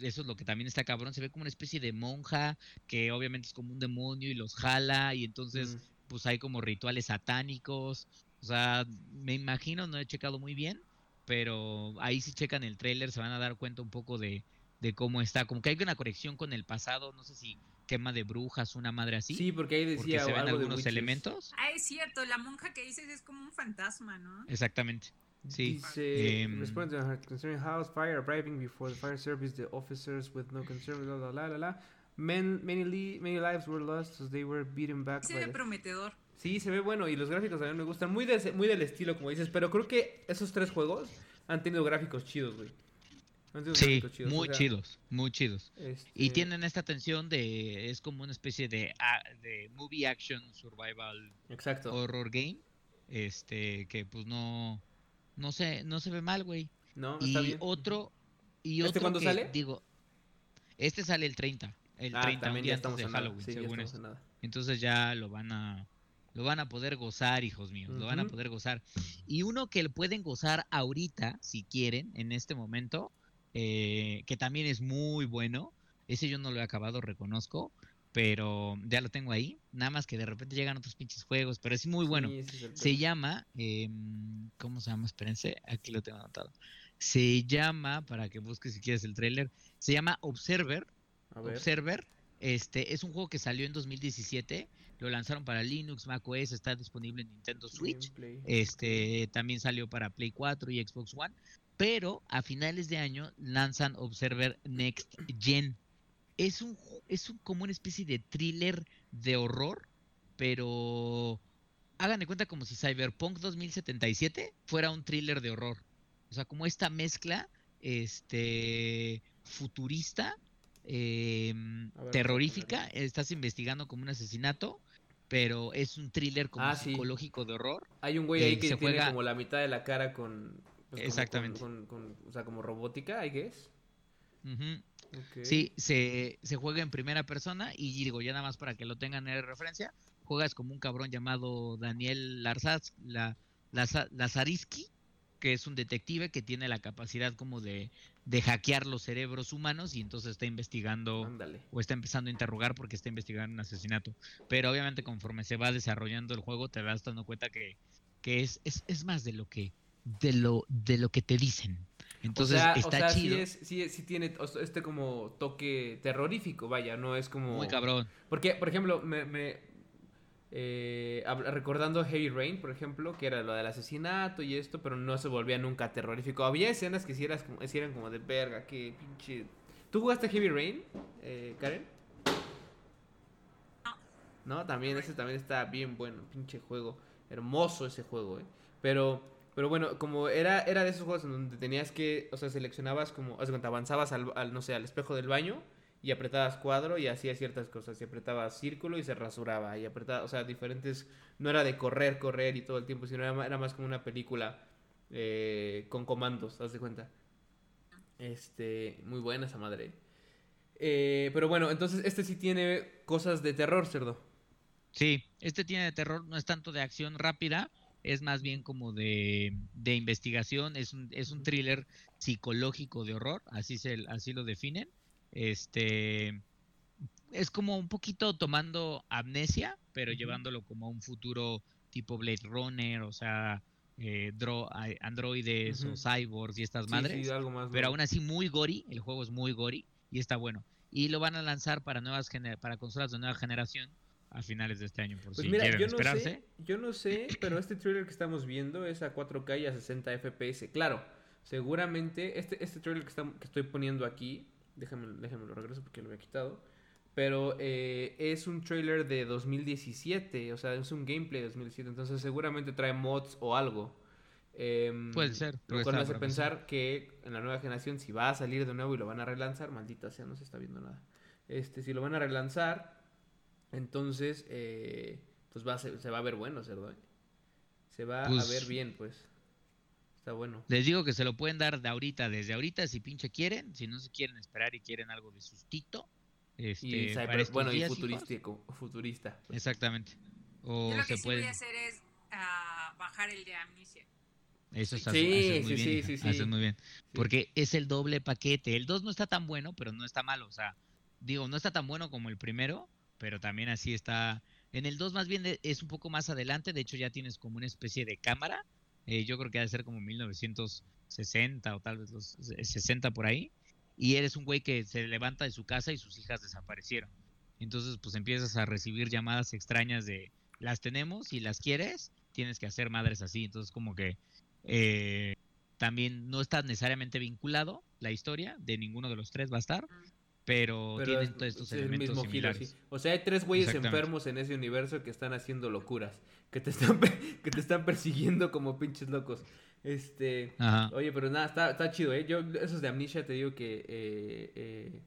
Speaker 2: eso es lo que también está cabrón, se ve como una especie de monja que obviamente es como un demonio y los jala y entonces
Speaker 1: Mm.
Speaker 2: pues hay como rituales satánicos, o sea, me imagino, no he checado muy bien, pero ahí si checan el tráiler se van a dar cuenta un poco de, de cómo está, como que hay una conexión con el pasado, no sé si quema de brujas, una madre así,
Speaker 1: Sí, porque ahí
Speaker 2: porque
Speaker 1: decía
Speaker 2: se ven
Speaker 1: algo de
Speaker 2: algunos
Speaker 1: witches.
Speaker 2: elementos.
Speaker 3: Ah, es cierto, la monja que dices es como un fantasma, ¿no?
Speaker 2: Exactamente. Sí.
Speaker 1: Dice,
Speaker 2: em,
Speaker 1: responde to her concerning house fire arriving before the fire service, the officers with no concern, la la la la la. Men, many, li- many lives were lost as they were beaten back
Speaker 3: Se
Speaker 1: by
Speaker 3: ve
Speaker 1: the-
Speaker 3: prometedor.
Speaker 1: Sí, se ve bueno y los gráficos también me gustan. Muy, de- muy del estilo, como dices. Pero creo que esos tres juegos han tenido gráficos chidos, güey.
Speaker 2: Sí,
Speaker 1: chidos, o
Speaker 2: muy
Speaker 1: sea,
Speaker 2: chidos, muy chidos.
Speaker 1: este,
Speaker 2: Y tienen esta tensión de, es como una especie de, movie action survival
Speaker 1: Exacto.
Speaker 2: horror game, este, que pues no, no se, no se ve mal, güey.
Speaker 1: No, está
Speaker 2: Y
Speaker 1: bien.
Speaker 2: otro, y
Speaker 1: ¿Este
Speaker 2: otro
Speaker 1: cuándo
Speaker 2: que,
Speaker 1: sale?
Speaker 2: digo, este sale el 30, el
Speaker 1: Ah,
Speaker 2: 30, un
Speaker 1: también
Speaker 2: día
Speaker 1: ya
Speaker 2: antes
Speaker 1: estamos
Speaker 2: de
Speaker 1: nada.
Speaker 2: Halloween,
Speaker 1: Sí, ya
Speaker 2: según esto.
Speaker 1: en nada.
Speaker 2: Entonces ya lo van a lo van a poder gozar, hijos míos, lo van a poder gozar. Y uno que pueden gozar ahorita, si quieren, en este momento, eh, que también es muy bueno, ese yo no lo he acabado, reconozco, pero ya lo tengo ahí, nada más que de repente llegan otros pinches juegos, pero es muy bueno.
Speaker 1: Sí, es
Speaker 2: Se llama, em, ¿cómo se llama? Espérense, aquí lo tengo anotado. Se llama, para que busques si quieres el tráiler, se llama Observer,
Speaker 1: A ver.
Speaker 2: Observer. Este es un juego que salió en 2017. Lo lanzaron para Linux, macOS, está disponible en Nintendo Switch.
Speaker 1: Gameplay.
Speaker 2: Este también salió para Play 4 y Xbox One. Pero a finales de año lanzan Observer Next Gen. Es un es un, como una especie de thriller de horror, pero hagan de cuenta como si Cyberpunk 2077 fuera un thriller de horror. O sea, como esta mezcla este futurista em,
Speaker 1: ver,
Speaker 2: terrorífica, estás investigando como un asesinato, pero es un thriller como
Speaker 1: Ah, sí.
Speaker 2: psicológico de horror.
Speaker 1: Hay un güey ahí que
Speaker 2: se
Speaker 1: tiene
Speaker 2: juega-
Speaker 1: como la mitad de la cara con. pues,
Speaker 2: Exactamente.
Speaker 1: Con, con- con- o sea, como robótica, ¿hay que es?
Speaker 2: Ujú.
Speaker 1: Ok.
Speaker 2: Sí, se, se juega en primera persona y digo, ya nada más para que lo tengan en referencia, juegas como un cabrón llamado Daniel Larzaz, la, Laza- Lazariski, que es un detective que tiene la capacidad como de, de hackear los cerebros humanos y entonces está investigando
Speaker 1: Ándale.
Speaker 2: o está empezando a interrogar porque está investigando un asesinato. Pero obviamente conforme se va desarrollando el juego te vas dando cuenta que, que es, es, es más de lo que de lo de lo que te dicen. Entonces
Speaker 1: o sea,
Speaker 2: está
Speaker 1: o sea,
Speaker 2: chido,
Speaker 1: Sí, es, sí, tiene este como toque terrorífico, vaya, no es como...
Speaker 2: muy cabrón.
Speaker 1: Porque, por ejemplo, me... me, eh, recordando Heavy Rain, por ejemplo, que era lo del asesinato y esto, pero no se volvía nunca terrorífico. Había escenas que eras como, sí eran como de verga, que pinche... ¿Tú jugaste Heavy Rain, eh, Karen? No, también, ese también está bien bueno, pinche juego. Hermoso ese juego, eh. Pero, pero bueno, como era, era de esos juegos en donde tenías que, o sea, seleccionabas como, haz cuenta, avanzabas al, al, no sé, al espejo del baño y apretabas cuadro y hacía ciertas cosas. Y apretabas círculo y se rasuraba. Y apretaba, o sea, diferentes. No era de correr, correr y todo el tiempo, sino era, era más como una película eh, con comandos, haz de cuenta. Este, muy buena esa madre. Eh, pero bueno, entonces este sí tiene cosas de terror, cerdo.
Speaker 2: Sí, este tiene de terror, no es tanto de acción rápida, es más bien como de, de investigación, es un, es un thriller psicológico de horror, así, se, así lo definen. Este es como un poquito tomando amnesia, pero llevándolo como a un futuro tipo Blade Runner, o sea, eh, androides o cyborgs y estas madres. pero aún así muy gory, el juego es muy gory y está bueno. Y lo van a lanzar para nuevas para consolas de nueva generación a finales de este año, por pues si quieren yo no esperarse.
Speaker 1: Sé, yo no sé, pero este trailer que estamos viendo es a 4K y a 60 FPS. Claro, seguramente este, este trailer que, que estoy poniendo aquí Déjame, déjame lo regreso porque lo había quitado. Pero eh, es un trailer de 2017, o sea, es un gameplay de 2017, entonces seguramente trae mods o algo.
Speaker 2: Em, Puede ser.
Speaker 1: Lo cual me hace pensar que en la nueva generación, si va a salir de nuevo y lo van a relanzar, maldita sea, no se está viendo nada. Este, si lo van a relanzar, entonces, eh, pues va se, va a ver bueno, cerdo. Se va a pues ver bien, pues bueno.
Speaker 2: Les digo que se lo pueden dar de ahorita, desde ahorita, si pinche quieren. Si no se quieren esperar y quieren algo de sustito. Este,
Speaker 1: y, bueno, y futurista.
Speaker 2: Exactamente.
Speaker 3: O Yo lo que sí voy a hacer es uh, bajar el de amnesia.
Speaker 2: Eso está sí, muy sí, bien, sí, muy bien. Porque es el doble paquete. El 2 no está tan bueno, pero no está malo. O sea, digo, no está tan bueno como el primero, pero también así está. En el 2 más bien es un poco más adelante. De hecho, ya tienes como una especie de cámara eh, yo creo que ha de ser como 1960 o tal vez los 60 por ahí. Y eres un güey que se levanta de su casa y sus hijas desaparecieron. Entonces, pues empiezas a recibir llamadas extrañas de las tenemos y las quieres, tienes que hacer madres así. Entonces, como que eh, también no está necesariamente vinculado la historia de ninguno de los tres va a estar, pero, tienen todos estos elementos similares.
Speaker 1: O sea, hay tres güeyes enfermos en ese universo que están haciendo locuras, que te están que te están persiguiendo como pinches locos. Este, oye, pero nada, está, está chido, ¿eh? Yo, esos de Amnesia te digo que, eh, eh,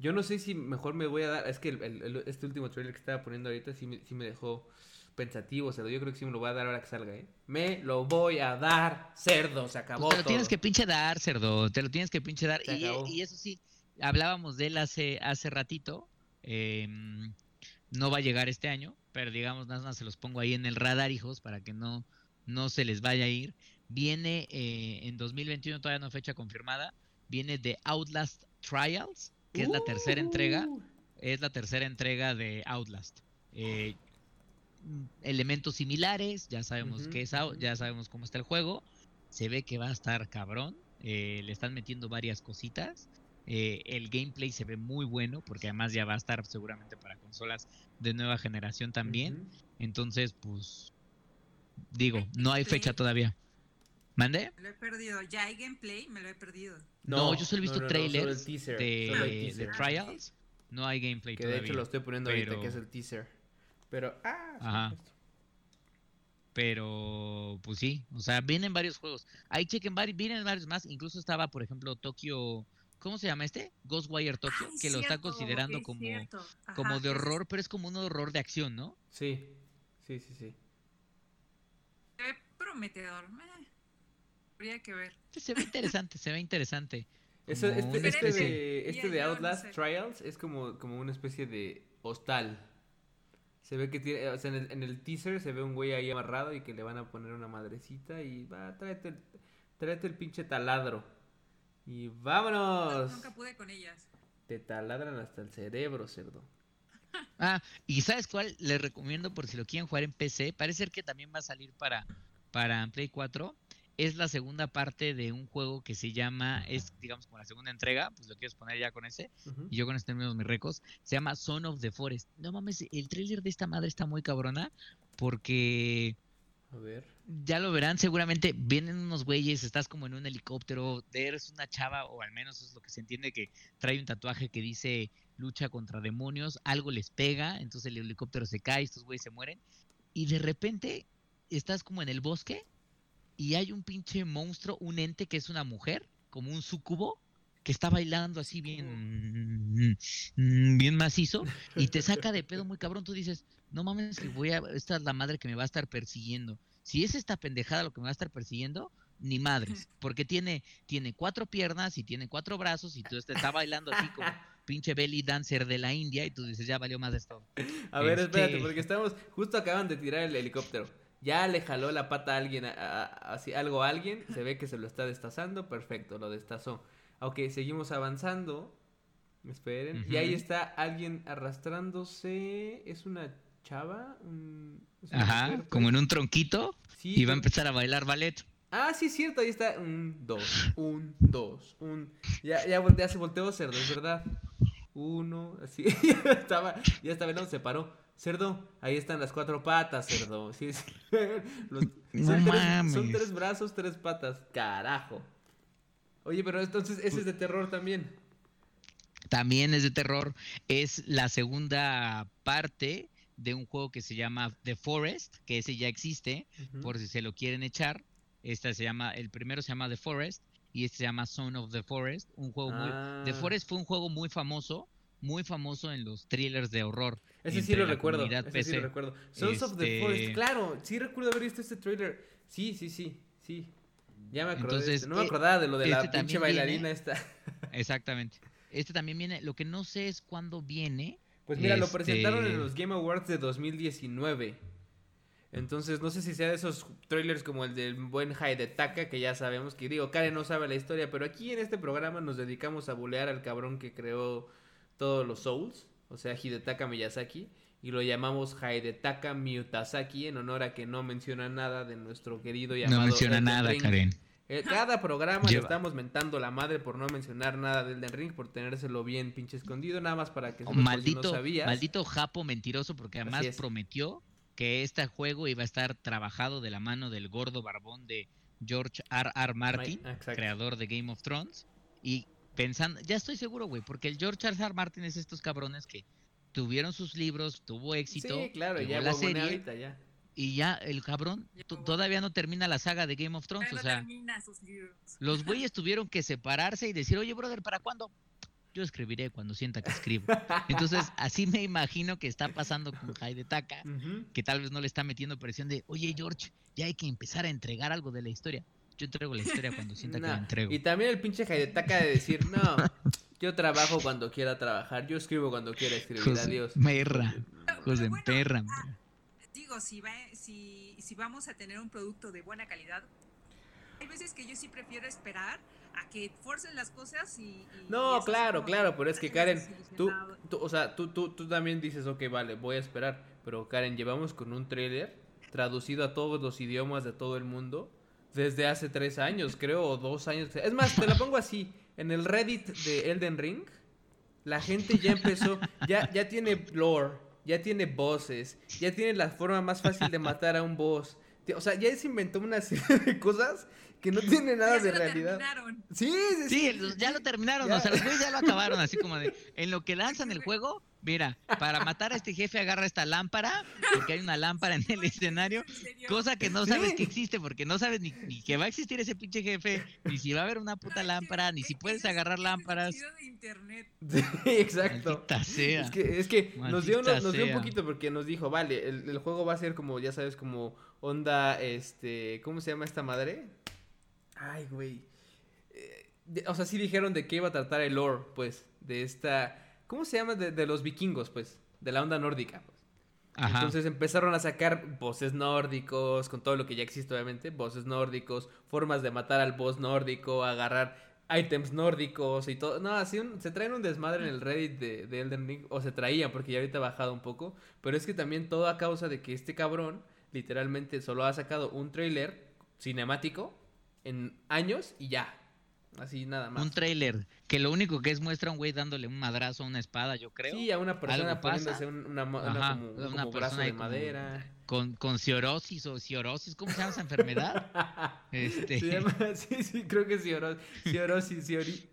Speaker 1: yo no sé si mejor me voy a dar, es que el, este último trailer que estaba poniendo ahorita sí me, sí me dejó pensativo, cerdo. Yo creo que sí me lo voy a dar ahora que salga, ¿eh? Me lo voy a dar, cerdo, se acabó.
Speaker 2: Pues te lo tienes que pinche dar, cerdo, te lo tienes que pinche dar. Y, y, eso sí, hablábamos de él hace, hace ratito. Em, no va a llegar este año, pero digamos, nada más se los pongo ahí en el radar, hijos, para que no, no se les vaya a ir. Viene eh, en 2021, todavía no fecha confirmada, viene de Outlast Trials, que es la tercera entrega. Uh. Es la tercera entrega de Outlast. Eh, elementos similares, ya sabemos que es, ya sabemos cómo está el juego. Se ve que va a estar cabrón. Eh, le están metiendo varias cositas. Eh, el gameplay se ve muy bueno porque además ya va a estar seguramente para consolas de nueva generación también. Entonces, pues digo, no hay fecha todavía. ¿Mande?
Speaker 3: Me lo he perdido. Ya hay gameplay, me lo he perdido.
Speaker 2: No, yo solo he visto trailers de, Trials. No hay gameplay
Speaker 1: que de hecho lo estoy poniendo ahorita, que es el teaser. Pero, ah, Ajá.
Speaker 2: Pero, pues sí, o sea, vienen varios juegos. Ahí chequen, vienen varios más. Incluso estaba, por ejemplo, Tokio ¿cómo se llama este? Ghostwire Tokyo, que lo está considerando como, como de horror, pero es como un horror de acción, ¿no?
Speaker 1: Sí, sí, sí, sí.
Speaker 3: Se ve prometedor. habría que ver.
Speaker 2: Se ve interesante, se ve interesante.
Speaker 1: este, este, de, este de Outlast Trials es como, como una especie de hostal. Se ve que tiene, o sea, en el, en el, teaser se ve un güey ahí amarrado y que le van a poner una madrecita y va, tráete, tráete el pinche taladro. Y vámonos.
Speaker 3: Nunca pude con ellas.
Speaker 1: Te taladran hasta el cerebro, cerdo.
Speaker 2: Ah, y ¿sabes cuál? Les recomiendo por si lo quieren jugar en PC. Parece ser que también va a salir para, para Play 4. Es la segunda parte de un juego que se llama, es digamos como la segunda entrega, pues lo quieres poner ya con ese. Y yo con este tenemos mis recos. Se llama Son of the Forest. No mames, el trailer de esta madre está muy cabrona porque
Speaker 1: a ver.
Speaker 2: Ya lo verán, seguramente vienen unos güeyes, estás como en un helicóptero, eres una chava, o al menos es lo que se entiende, que trae un tatuaje que dice lucha contra demonios, algo les pega, entonces el helicóptero se cae, estos güeyes se mueren, y de repente estás como en el bosque y hay un pinche monstruo, un ente que es una mujer, como un sucubo, que está bailando así bien, mm, bien macizo, y te saca de pedo muy cabrón. Tú dices, no mames, que voy a, esta es la madre que me va a estar persiguiendo. Si es esta pendejada lo que me va a estar persiguiendo, ni madres, porque tiene, tiene cuatro piernas y tiene cuatro brazos y tú te está bailando así como pinche belly dancer de la India y tú dices, ya valió más de esto.
Speaker 1: A ver, espérate, porque estamos, justo acaban de tirar el helicóptero. Ya le jaló la pata a alguien, así, algo a alguien, se ve que se lo está destazando, perfecto, lo destazó. Ok, seguimos avanzando. Esperen. Y ahí está alguien arrastrándose. ¿Es una chava?
Speaker 2: Ajá, como en un tronquito. y va a empezar a bailar ballet.
Speaker 1: Ah, sí, es cierto, ahí está. Un, dos, un, dos, un. Ya, ya, se volteó cerdo, es verdad. Uno, así. ya estaba, ya estaba, no, se paró. Cerdo, ahí están las cuatro patas, cerdo. Sí, son, tres, son tres brazos, tres patas. Carajo. Oye, pero entonces ese es de terror también.
Speaker 2: También es de terror. Es la segunda parte de un juego que se llama The Forest, que ese ya existe, por si se lo quieren echar. Este se llama, el primero se llama The Forest y este se llama Son of the Forest, un juego muy The ah. Forest fue un juego muy famoso, muy famoso en los thrillers de horror.
Speaker 1: Ese sí lo recuerdo, ese sí lo recuerdo. Sons of the Forest, este claro, sí recuerdo haber visto este trailer. Sí, sí, sí, sí. Ya me acordé. no me eh, acordaba de lo de la este pinche bailarina esta.
Speaker 2: Exactamente. Este también viene. Lo que no sé es cuándo viene.
Speaker 1: Pues mira, lo presentaron en este los Game Awards de 2019. Entonces, no sé si sea de esos trailers como el del buen Taka, que ya sabemos que digo, Karen no sabe la historia, pero aquí en este programa nos dedicamos a bulear al cabrón que creó todos los Souls, o sea, Hidetaka Miyazaki y lo llamamos Haidetaka Miyutazaki en honor a que no menciona nada de nuestro querido
Speaker 2: llamado No menciona nada, Karen.
Speaker 1: Eh, cada programa le estamos mentando la madre por no mencionar nada del Den Ring, por tenérselo bien pinche escondido, nada más para que
Speaker 2: oh, maldito, no sabías. Maldito japo mentiroso, porque además prometió que este juego iba a estar trabajado de la mano del gordo barbón de George R. R. Martin, creador de Game of Thrones. Y pensando, ya estoy seguro, güey, porque el George R. R. Martin es estos cabrones que tuvieron sus libros, tuvo éxito.
Speaker 1: Sí, claro, ya la serie. ya.
Speaker 2: Y ya el cabrón todavía no termina la saga de Game of Thrones. o sea, los güeyes tuvieron que separarse y decir, oye, brother, ¿para cuándo? Yo escribiré cuando sienta que escribo. Entonces, así me imagino que está pasando con Jaide Taka, que tal vez no le está metiendo presión de, oye, George, ya hay que empezar a entregar algo de la historia. Yo entrego la historia cuando sienta que la entrego.
Speaker 1: Y también el pinche Taka de decir, no, yo trabajo cuando quiera trabajar, yo escribo cuando quiera escribir, adiós.
Speaker 2: Perra, José perra.
Speaker 3: Ah, digo, si, va, si, si vamos a tener un producto de buena calidad, hay veces que yo sí prefiero esperar a que forcen las cosas y...
Speaker 1: no, claro, claro, pero es que Karen, tú, tú, o sea, tú, tú, tú también dices, ok, vale, voy a esperar, pero Karen, llevamos con un trailer traducido a todos los idiomas de todo el mundo desde hace tres años, creo, o dos años. Es más, te la pongo así. En el Reddit de Elden Ring, la gente ya empezó, ya, ya tiene lore, ya tiene voces, ya tiene la forma más fácil de matar a un boss. O sea, ya se inventó una serie de cosas que no tiene nada de realidad. Sí,
Speaker 2: sí, sí, ya lo terminaron, o sea, los güeyes ya lo acabaron, así como de, en lo que lanzan el juego, mira, para matar a este jefe agarra esta lámpara, porque hay una lámpara en el escenario, cosa que no sabes que existe, porque no sabes ni, que va a existir ese pinche jefe, ni si va a haber una puta lámpara, ni si puedes agarrar lámparas.
Speaker 1: Sí, exacto. Es que, es que nos, dio, nos, dio, un poquito porque nos dijo, vale, el, el juego va a ser como, ya sabes, como onda, este, ¿cómo se llama esta madre? Ay, güey. Eh, o sea, sí dijeron de qué iba a tratar el lore, pues, de esta... ¿Cómo se llama? De, los vikingos, pues, de la onda nórdica. Pues. Entonces empezaron a sacar voces nórdicos, con todo lo que ya existe, obviamente, voces nórdicos, formas de matar al boss nórdico, agarrar items nórdicos y todo. No, así se traen un desmadre en el Reddit de, de, Elden Ring, o se traían, porque ya ahorita ha bajado un poco, pero es que también todo a causa de que este cabrón literalmente solo ha sacado un trailer cinemático en años y ya. Así nada más.
Speaker 2: Un trailer que lo único que es muestra a un güey dándole un madrazo a una espada, yo creo.
Speaker 1: Sí, a una persona poniéndose una, una, como, brazo de madera.
Speaker 2: Con, con ciorosis o ciorosis, ¿cómo se llama esa enfermedad?
Speaker 1: este... sí, sí, creo que es ciorosis, ciorosis,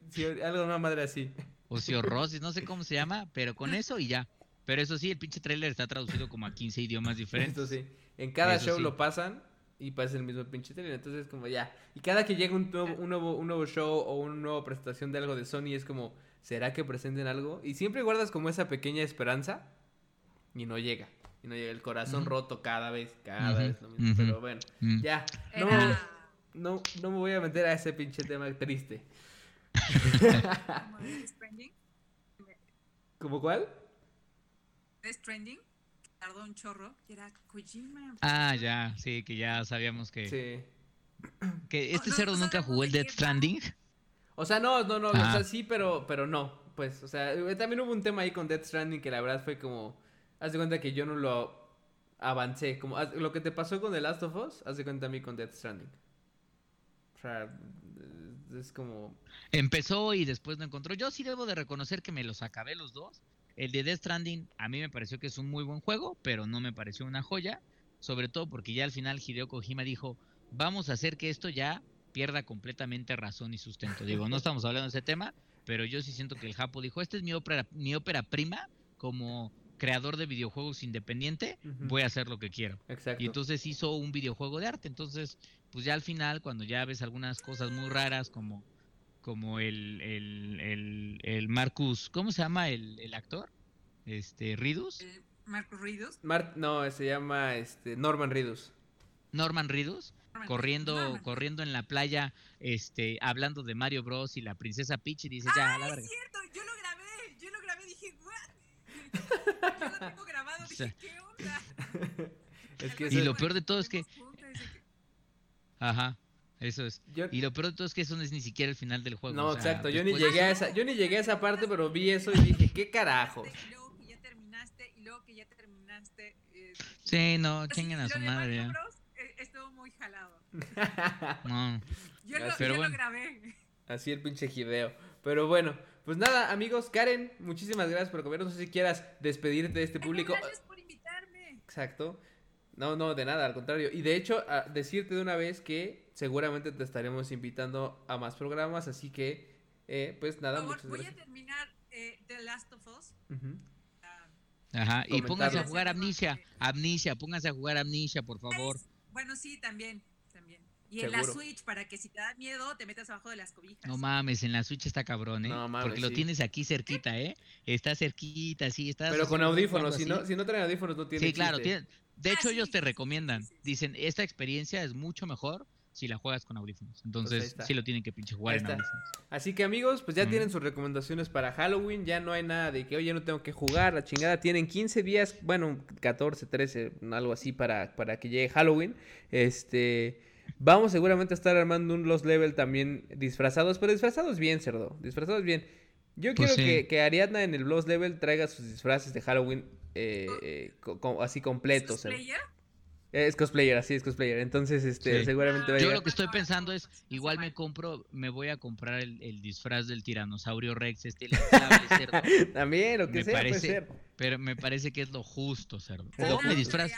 Speaker 1: algo de una madre así.
Speaker 2: O ciorosis, no sé cómo se llama, pero con eso y ya. Pero eso sí, el pinche trailer está traducido como a 15 idiomas diferentes. Eso
Speaker 1: sí. En cada show lo pasan y pasa el mismo pinche trailer. Entonces, como ya. Y cada que llega un nuevo, un nuevo, un nuevo show o una nueva presentación de algo de Sony, es como, ¿será que presenten algo? Y siempre guardas como esa pequeña esperanza y no llega. Y no llega el corazón roto cada vez, cada vez lo mismo. Pero bueno, ya. No, no, no me voy a meter a ese pinche tema triste. ¿Como cuál?
Speaker 3: Death Stranding tardó un chorro, que era Kojima.
Speaker 2: Ah, ya, sí, que ya sabíamos que. Sí. Que este cerdo nunca jugó el Death Stranding.
Speaker 1: O sea, no, no, no, o sea, sí, pero, pero no. Pues, o sea, eh, también hubo un tema ahí con Death Stranding que la verdad fue como. Haz de cuenta que yo no lo avancé. Como lo que te pasó con The Last of Us, haz de cuenta a mí con Death Stranding. O sea, es como.
Speaker 2: Empezó y después no encontró. Yo sí debo de reconocer que me los acabé los dos. El de Death Stranding a mí me pareció que es un muy buen juego, pero no me pareció una joya. Sobre todo porque ya al final Hideo Kojima dijo, vamos a hacer que esto ya pierda completamente razón y sustento. Digo, no estamos hablando de ese tema, pero yo sí siento que el Japo dijo, esta es mi ópera, mi ópera prima como creador de videojuegos independiente, voy a hacer lo que quiero. Y entonces hizo un videojuego de arte. Entonces, pues ya al final, cuando ya ves algunas cosas muy raras como como el, el, el, Marcus, ¿cómo se llama el, el actor? Este, Ridus. Eh,
Speaker 3: Marcus Ridus.
Speaker 1: no, se llama este Norman Ridus.
Speaker 2: Norman Ridus, corriendo, corriendo en la playa, este, hablando de Mario Bros y la princesa Peach y dice ya,
Speaker 3: a la verga. Es cierto, yo lo grabé, yo lo grabé, dije, what? yo lo tengo grabado, dije, ¿qué onda?
Speaker 2: es que y lo peor de todo es que Ajá. Eso es. y lo peor de todo es que eso no es ni siquiera el final del juego.
Speaker 1: No, exacto. Yo ni llegué a esa, yo ni llegué a esa parte, pero vi eso y dije, ¿qué carajo?
Speaker 3: Y luego que ya terminaste, y luego que ya terminaste. Eh,
Speaker 2: sí, no, chinguen a su madre ya.
Speaker 3: Eh, estuvo muy jalado. no. Yo, lo, yo lo grabé.
Speaker 1: Así el pinche Hideo. Pero bueno, pues nada, amigos, Karen, muchísimas gracias por acompañarnos. No sé si quieras despedirte de este público.
Speaker 3: Gracias por invitarme.
Speaker 1: Exacto. No, no, de nada, al contrario. Y de hecho, decirte de una vez que seguramente te estaremos invitando a más programas, así que, eh, pues nada,
Speaker 3: muchas voy a terminar eh, The Last of Us.
Speaker 2: Ajá, y pónganse a jugar Amnesia, Amnesia, pónganse a jugar Amnesia, por favor.
Speaker 3: bueno, sí, también, también. Y en la Switch, para que si te da miedo, te metas abajo de las cobijas.
Speaker 2: No mames, en la Switch está cabrón, ¿eh? No, mames, Porque lo tienes aquí cerquita, ¿eh? Está cerquita, sí, está...
Speaker 1: Pero con audífonos, si no, si no traen audífonos no tiene
Speaker 2: Sí, claro, tiene, de ah, hecho, ellos te recomiendan. Dicen, esta experiencia es mucho mejor si la juegas con audífonos. Pues Entonces, sí lo tienen que pinche jugar en audífonos.
Speaker 1: Así que, amigos, pues ya tienen sus recomendaciones para Halloween. Ya no hay nada de que, oye, no tengo que jugar. La chingada. Tienen 15 días, bueno, 14, 13, algo así para, para que llegue Halloween. Este. Vamos seguramente a estar armando un Lost Level también disfrazados, pero disfrazados bien, cerdo. Disfrazados bien. Yo pues quiero que, que Ariadna en el Lost Level traiga sus disfraces de Halloween eh, eh así completos. ¿Es cosplayer? Es cosplayer, así es cosplayer. Entonces, este, seguramente
Speaker 2: Yo lo que estoy pensando es, igual me compro, me voy a comprar el, disfraz del tiranosaurio Rex, este cerdo.
Speaker 1: También, lo que sea,
Speaker 2: parece,
Speaker 1: puede ser.
Speaker 2: Pero me parece que es lo justo, cerdo. me disfraz.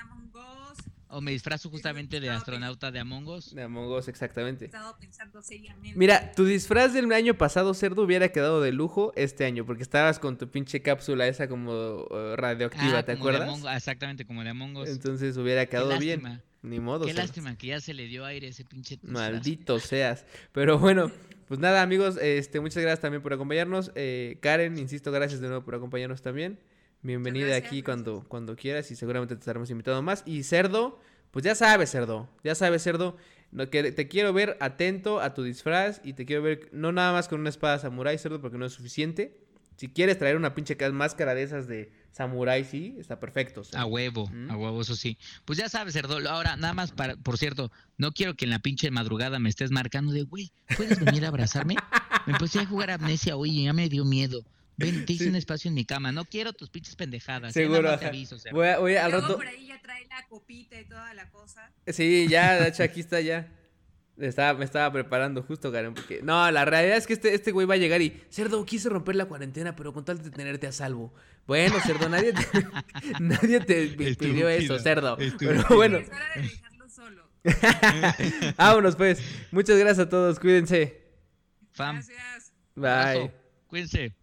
Speaker 2: O me disfrazo justamente de astronauta de Among Us.
Speaker 1: De Among Us, exactamente.
Speaker 3: Estado pensando seriamente.
Speaker 1: Mira, tu disfraz del año pasado, cerdo, hubiera quedado de lujo este año, porque estabas con tu pinche cápsula esa como uh, radioactiva, ah, ¿te acuerdas?
Speaker 2: exactamente, como de Among Us.
Speaker 1: Entonces hubiera quedado bien. Ni modo.
Speaker 2: Qué lástima que ya se le dio aire a ese pinche.
Speaker 1: Maldito seas. Pero bueno, pues nada, amigos, este, muchas gracias también por acompañarnos. Eh, Karen, insisto, gracias de nuevo por acompañarnos también. Bienvenida aquí cuando, cuando quieras y seguramente te estaremos invitando más. Y Cerdo, pues ya sabes, Cerdo, ya sabes, Cerdo, que te quiero ver atento a tu disfraz y te quiero ver no nada más con una espada samurai, Cerdo, porque no es suficiente. Si quieres traer una pinche máscara de esas de samurai, sí, está perfecto.
Speaker 2: A huevo, a huevo, eso sí. Pues ya sabes, Cerdo. Ahora, nada más, para, por cierto, no quiero que en la pinche madrugada me estés marcando de, güey, ¿puedes venir a abrazarme? Me puse a jugar amnesia hoy y ya me dio miedo. Ven, te hice un espacio en mi cama. No quiero tus pinches pendejadas.
Speaker 1: Seguro.
Speaker 2: te aviso,
Speaker 1: voy a, voy a, al rato...
Speaker 3: por ahí ya trae la copita y toda la cosa.
Speaker 1: Sí, ya, de hecho aquí está ya. Estaba, me estaba preparando justo, Karen, porque... No, la realidad es que este, este güey va a llegar y... Cerdo, quise romper la cuarentena, pero con tal de tenerte a salvo. Bueno, Cerdo, nadie te, nadie te pidió eso, Cerdo. Pero bueno... Es hora de dejarlo solo. Vámonos, pues. Muchas gracias a todos, cuídense.
Speaker 2: Fam.
Speaker 3: Gracias.
Speaker 1: Bye.
Speaker 2: Cuídense.